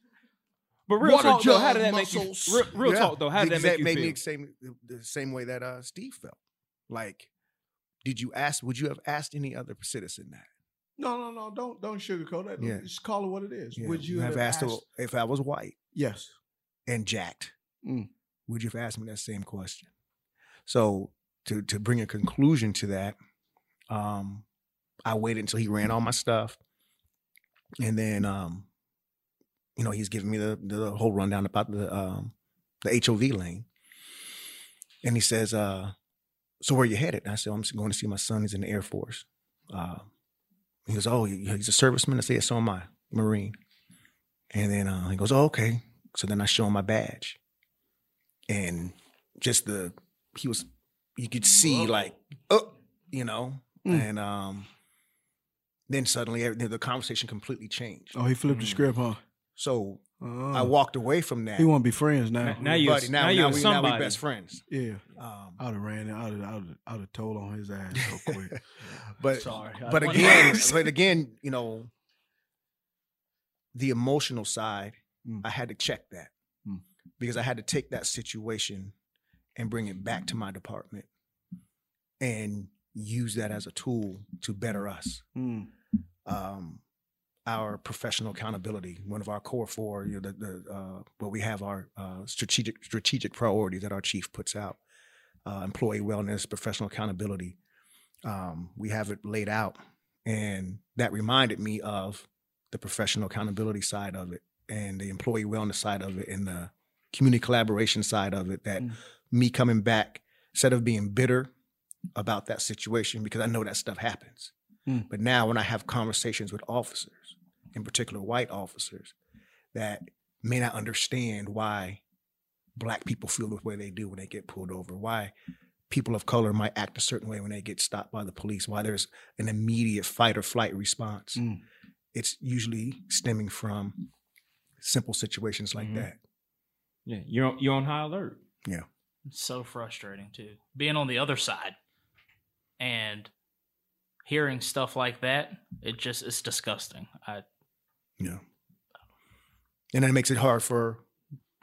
But real Water talk though, how did that make you? Real, real Yeah. talk though, how did that make you made feel? me the same the same way that uh, Steve felt. Like, did you ask? Would you have asked any other citizen that? No, no, no. Don't don't sugarcoat that. Yeah. Just call it what it is. Yeah, Would you have, asked, asked? her if I was white yes. and jacked? Mm. Would you have asked me that same question? So to to bring a conclusion to that, um, I waited until he ran all my stuff, and then um, you know he's giving me the the whole rundown about the um, the HOV lane, and he says, uh, "So where you headed?" I said, "I'm going to see my son. He's in the Air Force." Uh, he goes, "Oh, he's a serviceman." I said, "So am I, Marine." And then uh, he goes, "Oh, okay." So then I show him my badge, and just the he was you could see like oh you know Mm. and um then suddenly everything, the conversation completely changed Oh, he flipped the script, huh? so Oh. i walked away from that He want to be friends now. Now- now you- Buddy, now, now you now, a we, now we best friends Yeah. um I'd have ran it. I'd have, I'd have, I'd have told on his ass so quick. but Sorry, but again but again you know the emotional side Mm. i had to check that Mm. because i had to take that situation and bring it back to my department and use that as a tool to better us Mm. um, our professional accountability. One of our core four, you know, the, the uh, where we have our uh, strategic strategic priorities that our chief puts out: uh, employee wellness, professional accountability. Um, we have it laid out, and that reminded me of the professional accountability side of it, and the employee wellness side of it, and the community collaboration side of it. That me coming back instead of being bitter about that situation because I know that stuff happens. Mm. But now when I have conversations with officers, in particular white officers, that may not understand why black people feel the way they do when they get pulled over, why people of color might act a certain way when they get stopped by the police, why there's an immediate fight or flight response. Mm. It's usually stemming from simple situations like Mhm. that. Yeah, you're on, you're on high alert. Yeah. It's so frustrating too. Being on the other side and hearing stuff like that, it just it's disgusting. I Yeah. And then it makes it hard for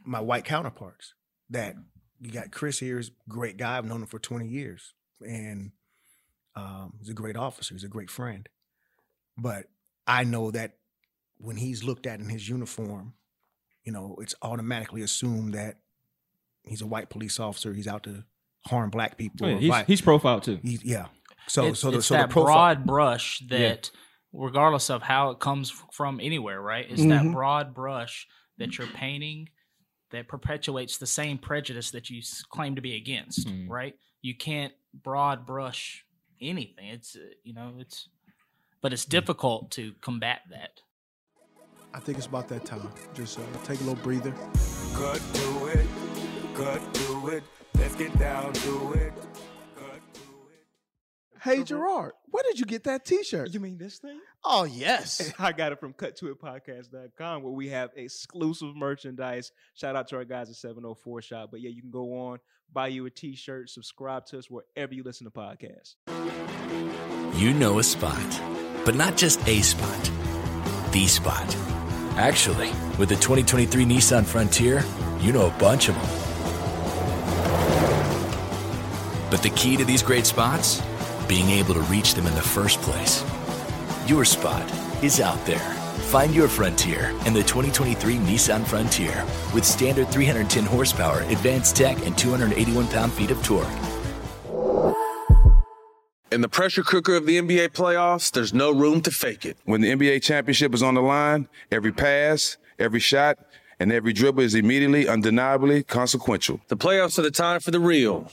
my white counterparts that you got Chris here is great guy. I've known him for 20 years. And um, he's a great officer. He's a great friend. But I know that when he's looked at in his uniform, you know, it's automatically assumed that he's a white police officer. He's out to harm black people. Oh, yeah, he's, he's profiled too. He's, yeah. So, it's, so the, it's so that the broad brush that, regardless of how it comes from anywhere, right? It's that Mhm. broad brush that you're painting that perpetuates the same prejudice that you claim to be against, Mhm. right? You can't broad brush anything. It's uh, you know it's, but it's difficult to combat that. I think it's about that time. Just uh, take a little breather. Cut to it, cut to it. Let's get down to it. Hey Gerard, where did you get that T-shirt? You mean this thing? Oh yes. I got it from cuttoitpodcast.com where we have exclusive merchandise. Shout out to our guys at 704 Shop. But yeah, you can go on, buy you a t-shirt, subscribe to us wherever you listen to podcasts. You know a spot, but not just a spot, the spot. Actually, with the 2023 Nissan Frontier, you know a bunch of them. But the key to these great spots? Being able to reach them in the first place. Your spot is out there. Find your frontier in the 2023 Nissan Frontier with standard 310 horsepower, advanced tech, and 281 pound feet of torque. In the pressure cooker of the NBA playoffs, there's no room to fake it. When the NBA championship is on the line, every pass, every shot, and every dribble is immediately, undeniably consequential. The playoffs are the time for the real.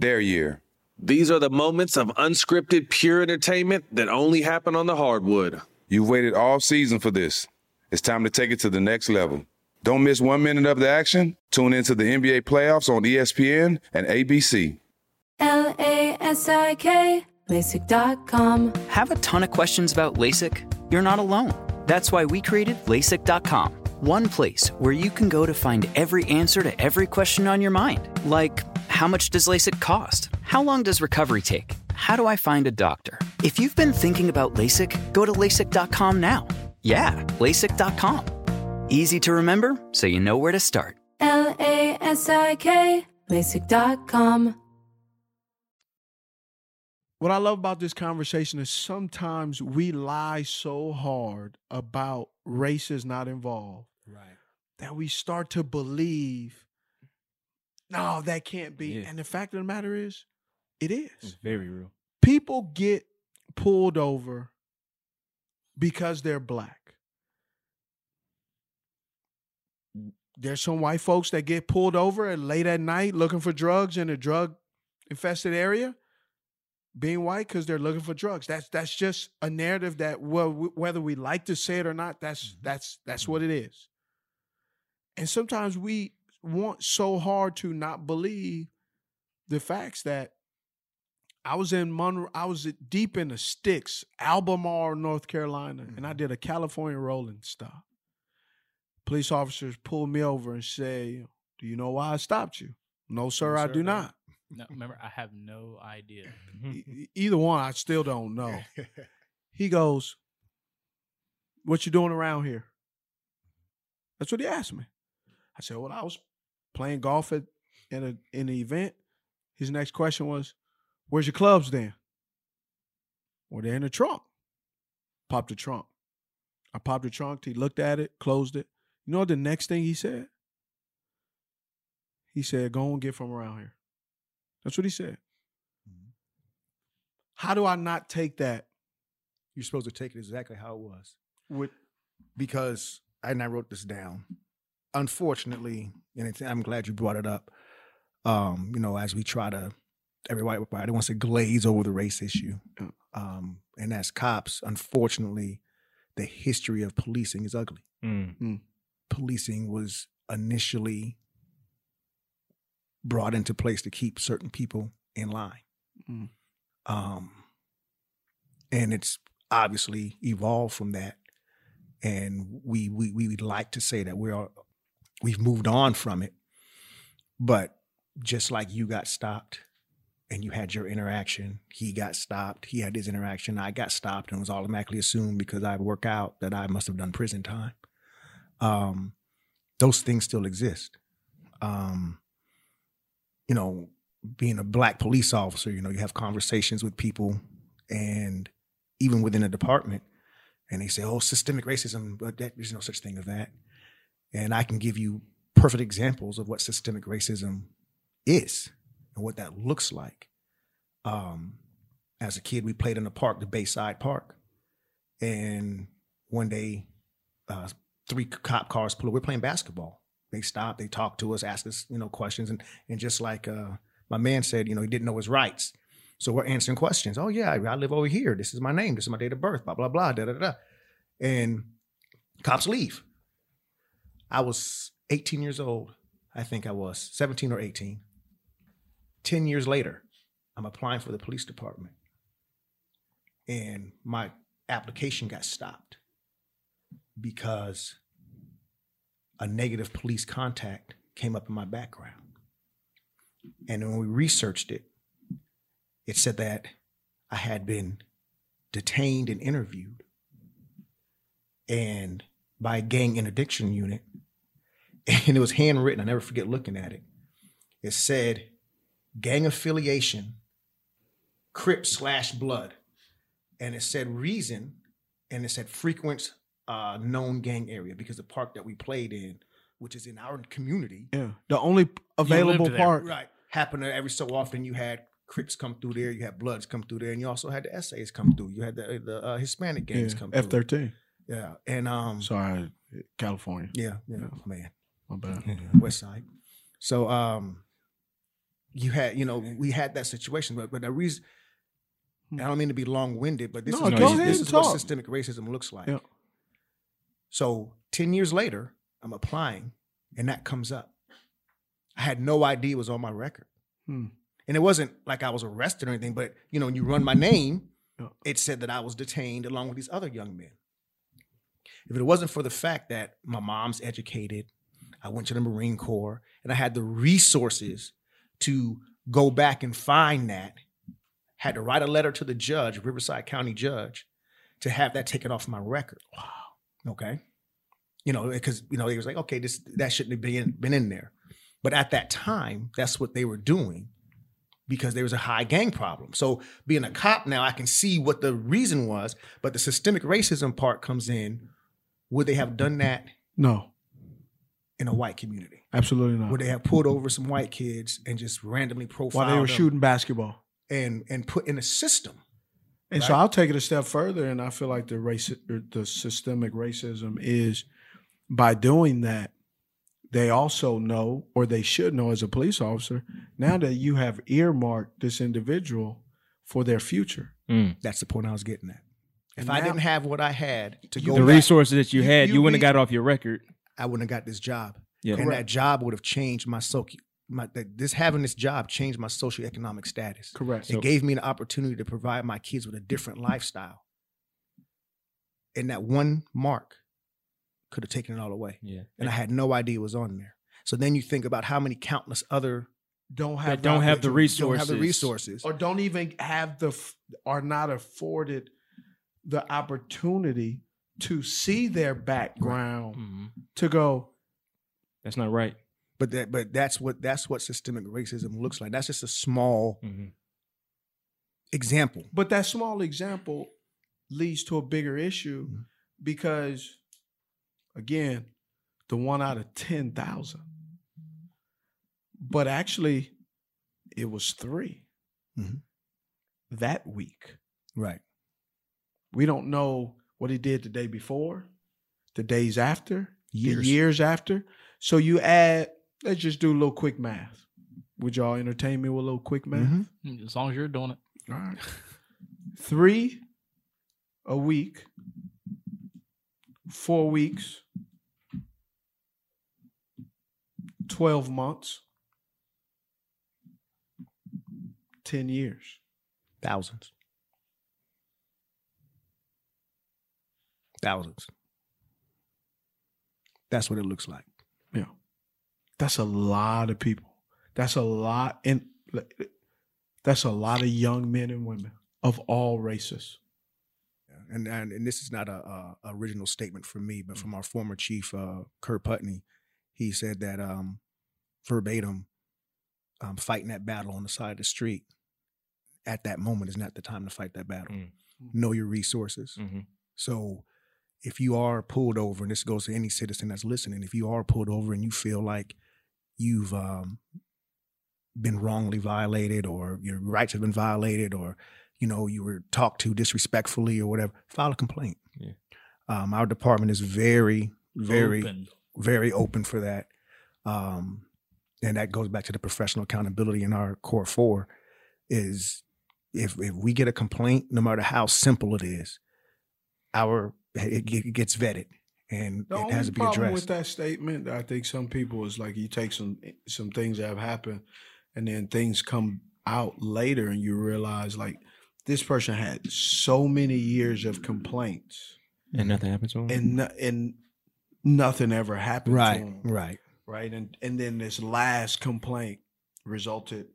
their year? These are the moments of unscripted, pure entertainment that only happen on the hardwood. You've waited all season for this. It's time to take it to the next level. Don't miss one minute of the action. Tune into the NBA playoffs on ESPN and ABC. L A S I K, LASIK.com. Have a ton of questions about LASIK? You're not alone. That's why we created LASIK.com. One place where you can go to find every answer to every question on your mind. Like, How much does LASIK cost? How long does recovery take? How do I find a doctor? If you've been thinking about LASIK, go to LASIK.com now. Yeah, LASIK.com. Easy to remember, so you know where to start. L A S I K, LASIK.com. What I love about this conversation is sometimes we lie so hard about race is not involved Right. that we start to believe, no, that can't be. Yeah. And the fact of the matter is, it is. It's very real. People get pulled over because they're black. There's some white folks that get pulled over at late at night looking for drugs in a drug infested area being white because they're looking for drugs. That's that's just a narrative that well, whether we like to say it or not, that's mm-hmm. that's that's what mm-hmm. it is. And sometimes we want so hard to not believe the facts that I was in Monroe, I was deep in the sticks, Albemarle, North Carolina, and I mm-hmm. did a California rolling stop. Police officers pulled me over and say, "Do you know why I stopped you?" No, sir, I sir, do no." not. No, remember, I have no idea. E- either one, I still don't know. he goes, "What you doing around here?" That's what he asked me. I said, "Well, I was playing golf at in a in an event." His next question was, "Where's your clubs then?" Well, they're in the trunk. Popped the trunk. I popped the trunk. He looked at it, closed it. You know what the next thing he said? He said, "Go and get from around here." That's what he said. Mm-hmm. How do I not take that? You're supposed to take it exactly how it was. With because and I wrote this down. Unfortunately, and it's, I'm glad you brought it up. Um, you know, as we try to, everybody wants to glaze over the race issue, um, and as cops, unfortunately, the history of policing is ugly. Mm. Policing was initially brought into place to keep certain people in line. Mm. Um, and it's obviously evolved from that. And we we we would like to say that we are we've moved on from it. But just like you got stopped and you had your interaction, he got stopped, he had his interaction, I got stopped and was automatically assumed because I work out that I must have done prison time. Um, those things still exist. Um, you know, being a black police officer, you know, you have conversations with people and even within a department, and they say, oh, systemic racism, but there's no such thing as that. And I can give you perfect examples of what systemic racism is and what that looks like. Um, as a kid, we played in the park, the Bayside Park. And one day, uh, three cop cars pull up. We're playing basketball. They stop, they talk to us, ask us, you know, questions. And, and just like uh, my man said, you know, he didn't know his rights. So we're answering questions. Oh, yeah, I live over here. This is my name. This is my date of birth, blah, blah, blah, da, da, da. And cops leave. I was 18 years old. I think I was 17 or 18. 10 years later, I'm applying for the police department. And my application got stopped because a negative police contact came up in my background. And when we researched it, it said that I had been detained and interviewed and by a gang interdiction unit. And it was handwritten. I never forget looking at it. It said gang affiliation, Crip slash blood. And it said reason, and it said frequent uh, known gang area because the park that we played in, which is in our community, Yeah. The only available part. right, happened every so often. You had Crips come through there, you had Bloods come through there, and you also had the essays come through. You had the the uh, Hispanic gangs come through. F thirteen. Yeah, and um, Sorry, California. yeah, yeah, man, My bad. West Side. So um, you had, you know, we had that situation, but but the reason. I don't mean to be long winded, but this No, is, this, this is what systemic racism looks like. Yeah. So 10 years later, I'm applying and that comes up. I had no idea it was on my record. Hmm. And it wasn't like I was arrested or anything, but you know, when you run my name, Yeah. it said that I was detained along with these other young men. If it wasn't for the fact that my mom's educated, I went to the Marine Corps, and I had the resources to go back and find that. Had to write a letter to the judge, Riverside County judge, to have that taken off my record. Wow. Okay. You know, because you know, they was like, okay, this that shouldn't have been been in there. But at that time, that's what they were doing because there was a high gang problem. So being a cop now, I can see what the reason was, but the systemic racism part comes in. Would they have done that No, in a white community? absolutely not. Would they have pulled over some white kids and just randomly profiled While they were them shooting basketball. and and put in a system? And so I'll take it a step further, and I feel like the race, the systemic racism is by doing that, they also know, or they should know as a police officer, now that you have earmarked this individual for their future. Mm. That's the point I was getting at. If And I didn't have what I had to the go back, resources that you, had, you, wouldn't read- have got off your record. I wouldn't have got this job. Yeah. and Correct. that job would have changed my soci my this having this job changed my socioeconomic status. Correct. It So- gave me an opportunity to provide my kids with a different lifestyle. And that one mark could have taken it all away. Yeah. And I had no idea it was on there. So then you think about how many countless other Don't That have don't have the opportunity- don't have the resources. resources. or don't even have the are not afforded the opportunity to see their background Mhm. to go That's not right. But that but that's what that's what systemic racism looks like. That's just a small Mhm. example. But that small example leads to a bigger issue Mm-hmm. because, again, the one out of 10,000. But actually, it was 3 Mhm. that week. Right. We don't know what he did the day before, the days after, Years. the years after. So you add, let's just do a little quick math. Would y'all entertain me with a little quick math? Mhm. As long as you're doing it. All right. Three a week, four weeks, 12 months, 10 years. Thousands. Thousands. That's what it looks like. Yeah. That's a lot of people. That's a lot. And that's a lot of young men and women of all races. and and, and this is not a, a original statement from me, but from our former chief, uh, Kerr Putney. He said that um, verbatim, um, fighting that battle on the side of the street at that moment is not the time to fight that battle. Mm. Know your resources. Mhm. So if you are pulled over, and this goes to any citizen that's listening, if you are pulled over and you feel like you've um, been wrongly violated or your rights have been violated or you know you were talked to disrespectfully or whatever file a complaint Yeah. um, our department is very very Open. very open for that um, and that goes back to the professional accountability in our core four is if, if we get a complaint no matter how simple it is our it, it gets vetted and The it has to be problem addressed with that statement, I think some people is like you take some some things that have happened, and then things come out later, and you realize like this person had so many years of complaints, And nothing happened to him. and no, and nothing ever happened. right to him, right right, and and then this last complaint resulted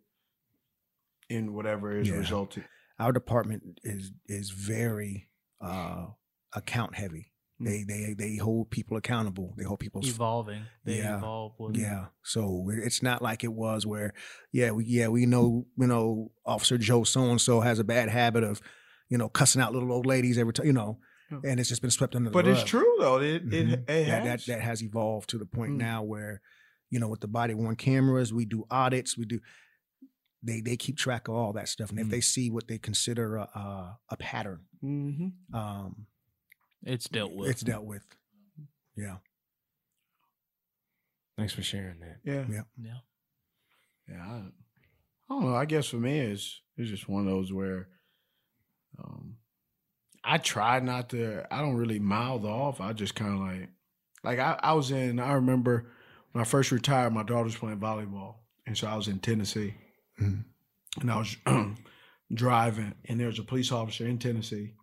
in whatever is Yeah. resulted. our department is is very uh account heavy. Mm. They they they hold people accountable. They hold people Evolving. They Yeah. evolve with Yeah. So it's not like it was where yeah, we yeah, we know, you know, Officer Joe so and so has a bad habit of, you know, cussing out little old ladies every time, you know, and it's just been swept under the But rug. it's true though. It it, Mhm. it that, has. that that has evolved to the point Mm. now where, you know, with the body worn cameras, we do audits, we do they they keep track of all that stuff, and if Mm. they see what they consider a a, a pattern, Mhm. um, It's dealt with. it's dealt with. Yeah, Thanks for sharing that. Yeah. yeah. Yeah. Yeah, I, I don't know. I guess for me, it's it's just one of those where, um, I try not to. I don't really mouth off. I just kind of like, like I, I was in. I remember when I first retired, my daughter was playing volleyball, and so I was in Tennessee, Mhm. and I was driving, and there was a police officer in Tennessee,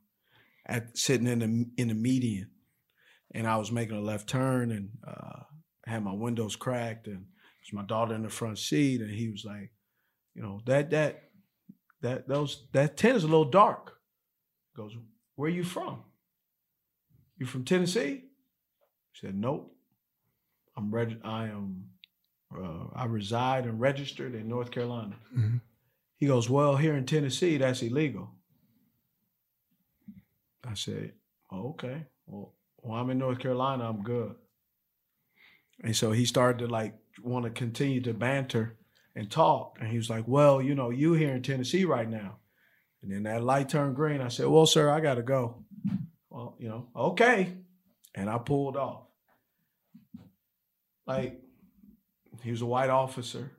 at sitting in the in the median, and I was making a left turn, and uh, had my windows cracked, and it was my daughter in the front seat, and he was like, you know that that that those that tent is a little dark. Goes, where are you from? You from Tennessee? He said, nope. I'm reg- I am uh, I reside and registered in North Carolina. Mhm. He goes, well, here in Tennessee, that's illegal. I said, oh, okay. Well, well, I'm in North Carolina. I'm good. And so he started to like want to continue to banter and talk. And he was like, well, you know, you here in Tennessee right now. And then that light turned green. I said, well, sir, I got to go. Well, you know, okay. And I pulled off. Like, he was a white officer.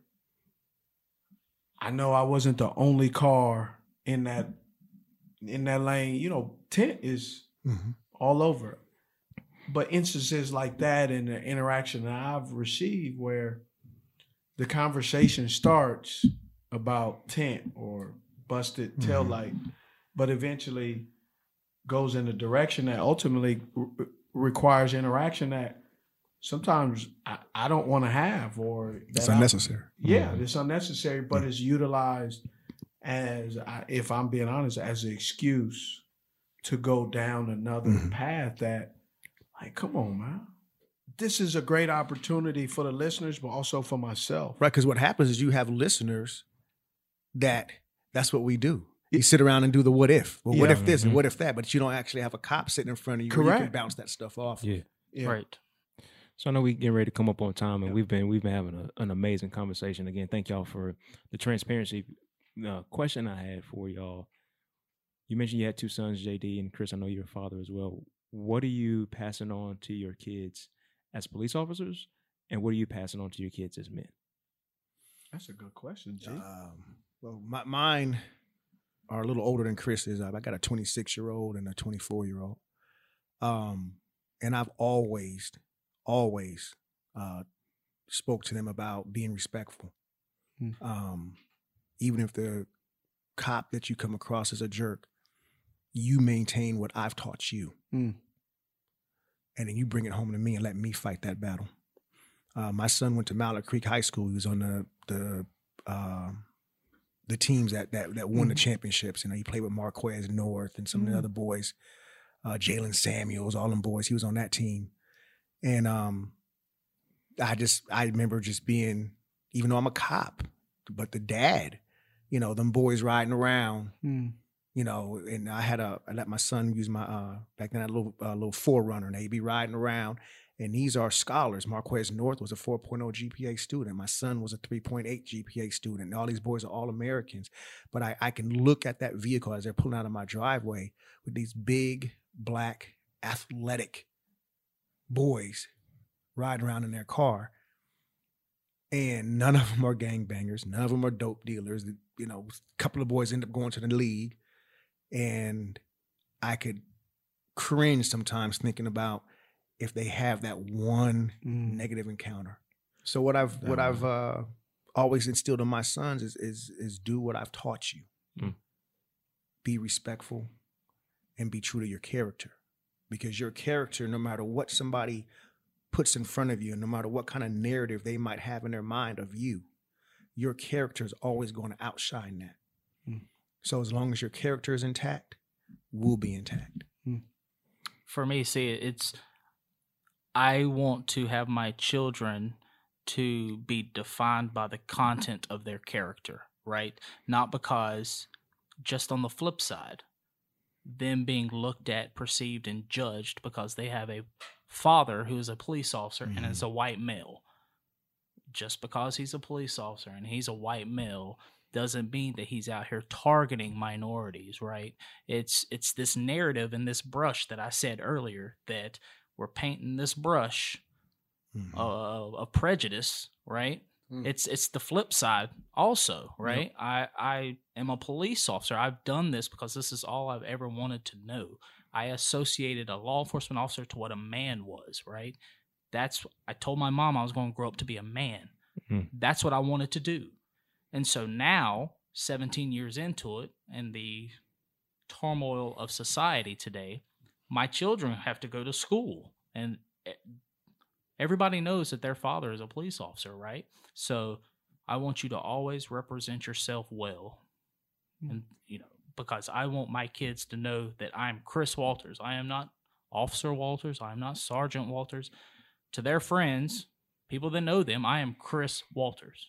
I know I wasn't the only car in that in that lane. You know, tent is Mhm. all over. But instances like that and the interaction that I've received where the conversation starts about tent or busted tail light, but eventually goes in a direction that ultimately re- requires interaction that sometimes I, I don't want to have or It's that I- unnecessary. yeah, it's unnecessary, but it's utilized as, I- if I'm being honest, as an excuse to go down another path that, like, come on, man. This is a great opportunity for the listeners, but also for myself. Right, because what happens is you have listeners that that's what we do. You sit around and do the what if. Well, what if this Mm-hmm. and what if that? But you don't actually have a cop sitting in front of you. where You can Correct. bounce that stuff off. Yeah. Yeah. Right. So I know we getting ready to come up on time, and we've been we've been having a, an amazing conversation. Again, thank y'all for the transparency. Uh, question I had for y'all: You mentioned you had two sons, JD and Chris. I know you're a father as well. What are you passing on to your kids as police officers, and what are you passing on to your kids as men? That's a good question, G. Um, well, my, mine are a little older than Chris's. I got a 26 year old and a 24 year old. Um, and I've always, always uh, spoke to them about being respectful. Hmm. Um, even if the cop that you come across is a jerk, you maintain what I've taught you. Hmm. And then you bring it home to me and let me fight that battle. Uh, my son went to Mallard Creek High School. He was on the the um the teams that that that won the Mhm. championships. You know, he played with Marquez North and some of Mhm. the other boys, uh, Jaylen Samuels, all them boys. He was on that team, and um, I just I remember just being, even though I'm a cop, but the dad, you know, them boys riding around, Hmm. you know, and I had a I let my son use my uh back then I had a little uh, little 4Runner and they'd be riding around. And these are scholars. Marquez North was a 4.0 GPA student. My son was a 3.8 GPA student. And all these boys are all Americans. But I, I can look at that vehicle as they're pulling out of my driveway with these big, black, athletic boys riding around in their car. And none of them are gangbangers. None of them are dope dealers. You know, a couple of boys end up going to the league. And I could cringe sometimes thinking about if they have that one negative encounter. So what I've what I've uh, always instilled in my sons is is is do what I've taught you. Mm. Be respectful and be true to your character. Because your character, no matter what somebody puts in front of you, no matter what kind of narrative they might have in their mind of you, your character is always going to outshine that. Mm. So as long as your character is intact, we'll be intact. for me, see, it's I want to have my children to be defined by the content of their character, right? Not because just on the flip side, them being looked at, perceived, and judged because they have a father who is a police officer and is a white male. Just because he's a police officer and he's a white male doesn't mean that he's out here targeting minorities, right? It's it's this narrative and this brush that I said earlier that we're painting this brush Mm-hmm. uh, of prejudice, right? Mm. It's it's the flip side also, right? I I am a police officer. I've done this because this is all I've ever wanted to know. I associated a law enforcement officer to what a man was, right? That's I told my mom I was going to grow up to be a man. Mhm. That's what I wanted to do. And so now, 17 years into it and the turmoil of society today, my children have to go to school and e- everybody knows that their father is a police officer, right? So I want you to always represent yourself well. And, you know, because I want my kids to know that I'm Chris Walters. I am not Officer Walters. I am not Sergeant Walters. To their friends, people that know them, I am Chris Walters.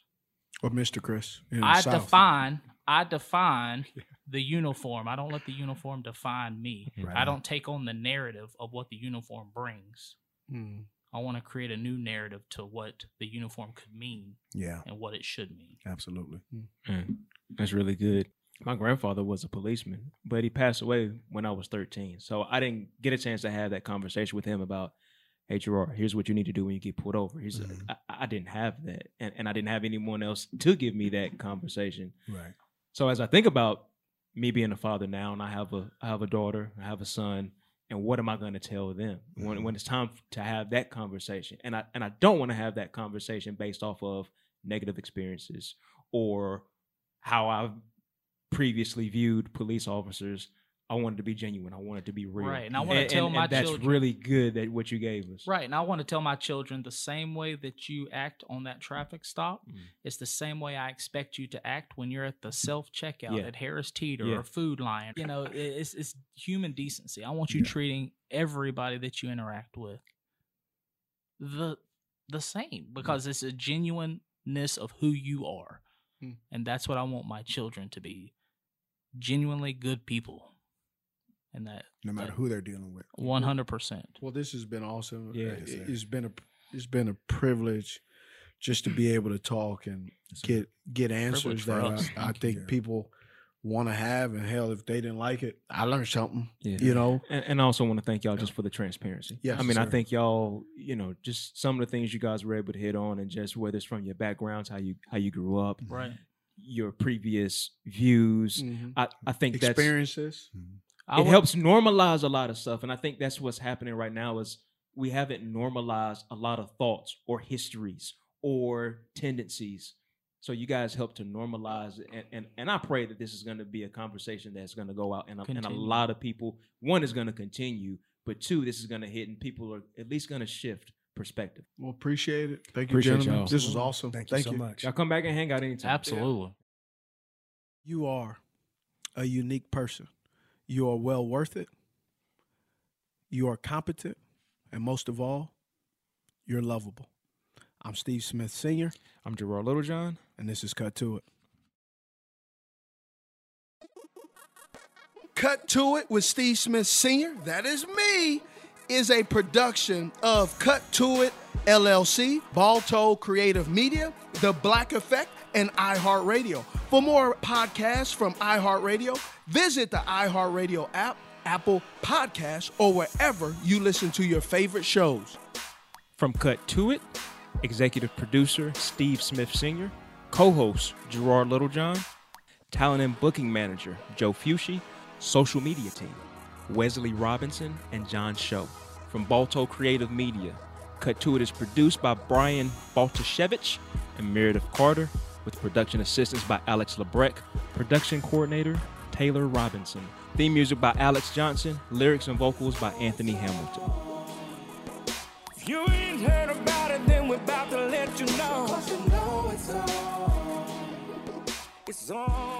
Or Mr. Chris. in the I South. define I define the uniform. I don't let the uniform define me. Right I don't take on the narrative of what the uniform brings. Mm. I want to create a new narrative to what the uniform could mean Yeah, and what it should mean. absolutely. Mm, that's really good. My grandfather was a policeman, but he passed away when I was 13. So I didn't get a chance to have that conversation with him about, hey, Gerard, here's what you need to do when you get pulled over. He's mm-hmm. I, I didn't have that. And, and I didn't have anyone else to give me that conversation. Right. So as I think about me being a father now, and I have a I have a daughter, I have a son, and what am I going to tell them when mm-hmm. when it's time to have that conversation? And I and I don't want to have that conversation based off of negative experiences or how I've previously viewed police officers. I wanted to be genuine. I wanted to be real. Right, and I wanna tell my that's children- really good that what you gave us. Right. And I want to tell my children the same way that you act on that traffic stop, Mm. it's the same way I expect you to act when you're at the self checkout Yeah. at Harris Teeter Yeah. or Food Lion. You know, it's it's human decency. I want you treating everybody that you interact with the the same because it's a genuineness of who you are. Mm. And that's what I want my children to be. Genuinely good people. And that No matter who they're dealing with. one hundred percent. Well, this has been awesome. Yeah, uh, it, it's been a it's been a privilege just to be able to talk and get get answers that us. I, I Thank you, think Jared. people want to have. And hell, if they didn't like it, I learned something. Yeah. You know, And, and I also want to thank y'all just for the transparency. yeah I mean, I sir. think y'all, you know, just some of the things you guys were able to hit on, and just whether it's from your backgrounds, how you how you grew up, Right. Your previous views. Mhm. I, I think that's experiences. I it would- helps normalize a lot of stuff, and I think that's what's happening right now is we haven't normalized a lot of thoughts or histories or tendencies. So you guys help to normalize it, and and, and I pray that this is going to be a conversation that's going to go out, and a, and a lot of people. One is going to continue, but two, this is going to hit, and people are at least going to shift perspective. Well, appreciate it. Thank you, Appreciate gentlemen. y'all. This was awesome. Thank you so much. Y'all come back and hang out anytime. Absolutely. You are a unique person. You are well worth it. You are competent. And most of all, you're lovable. I'm Steve Smith Sr., I'm Gerard Littlejohn. and this is Cut to It. Cut to It with Steve Smith Sr., that is me, is a production of Cut to It LLC, Balto Creative Media, The Black Effect, and iHeartRadio. For more podcasts from iHeartRadio, visit the iHeartRadio app, Apple Podcasts, or wherever you listen to your favorite shows. From Cut to It, executive producer Steve Smith Sr., co host Gerard Littlejohn, talent and booking manager Joe Fushi, social media team Wesley Robinson and John Show. From Balto Creative Media, Cut to It is produced by Brian Baltashevich and Meredith Carter, with production assistance by Alex Lebrecht, production coordinator Taylor Robinson. Theme music by Alex Johnson, lyrics and vocals by Anthony Hamilton. If you ain't heard about it, then we're about to let you know. Cause you know it's on. It's on.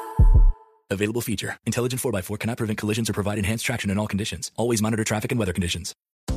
Available feature. Intelligent 4x4 cannot prevent collisions or provide enhanced traction in all conditions. Always monitor traffic and weather conditions.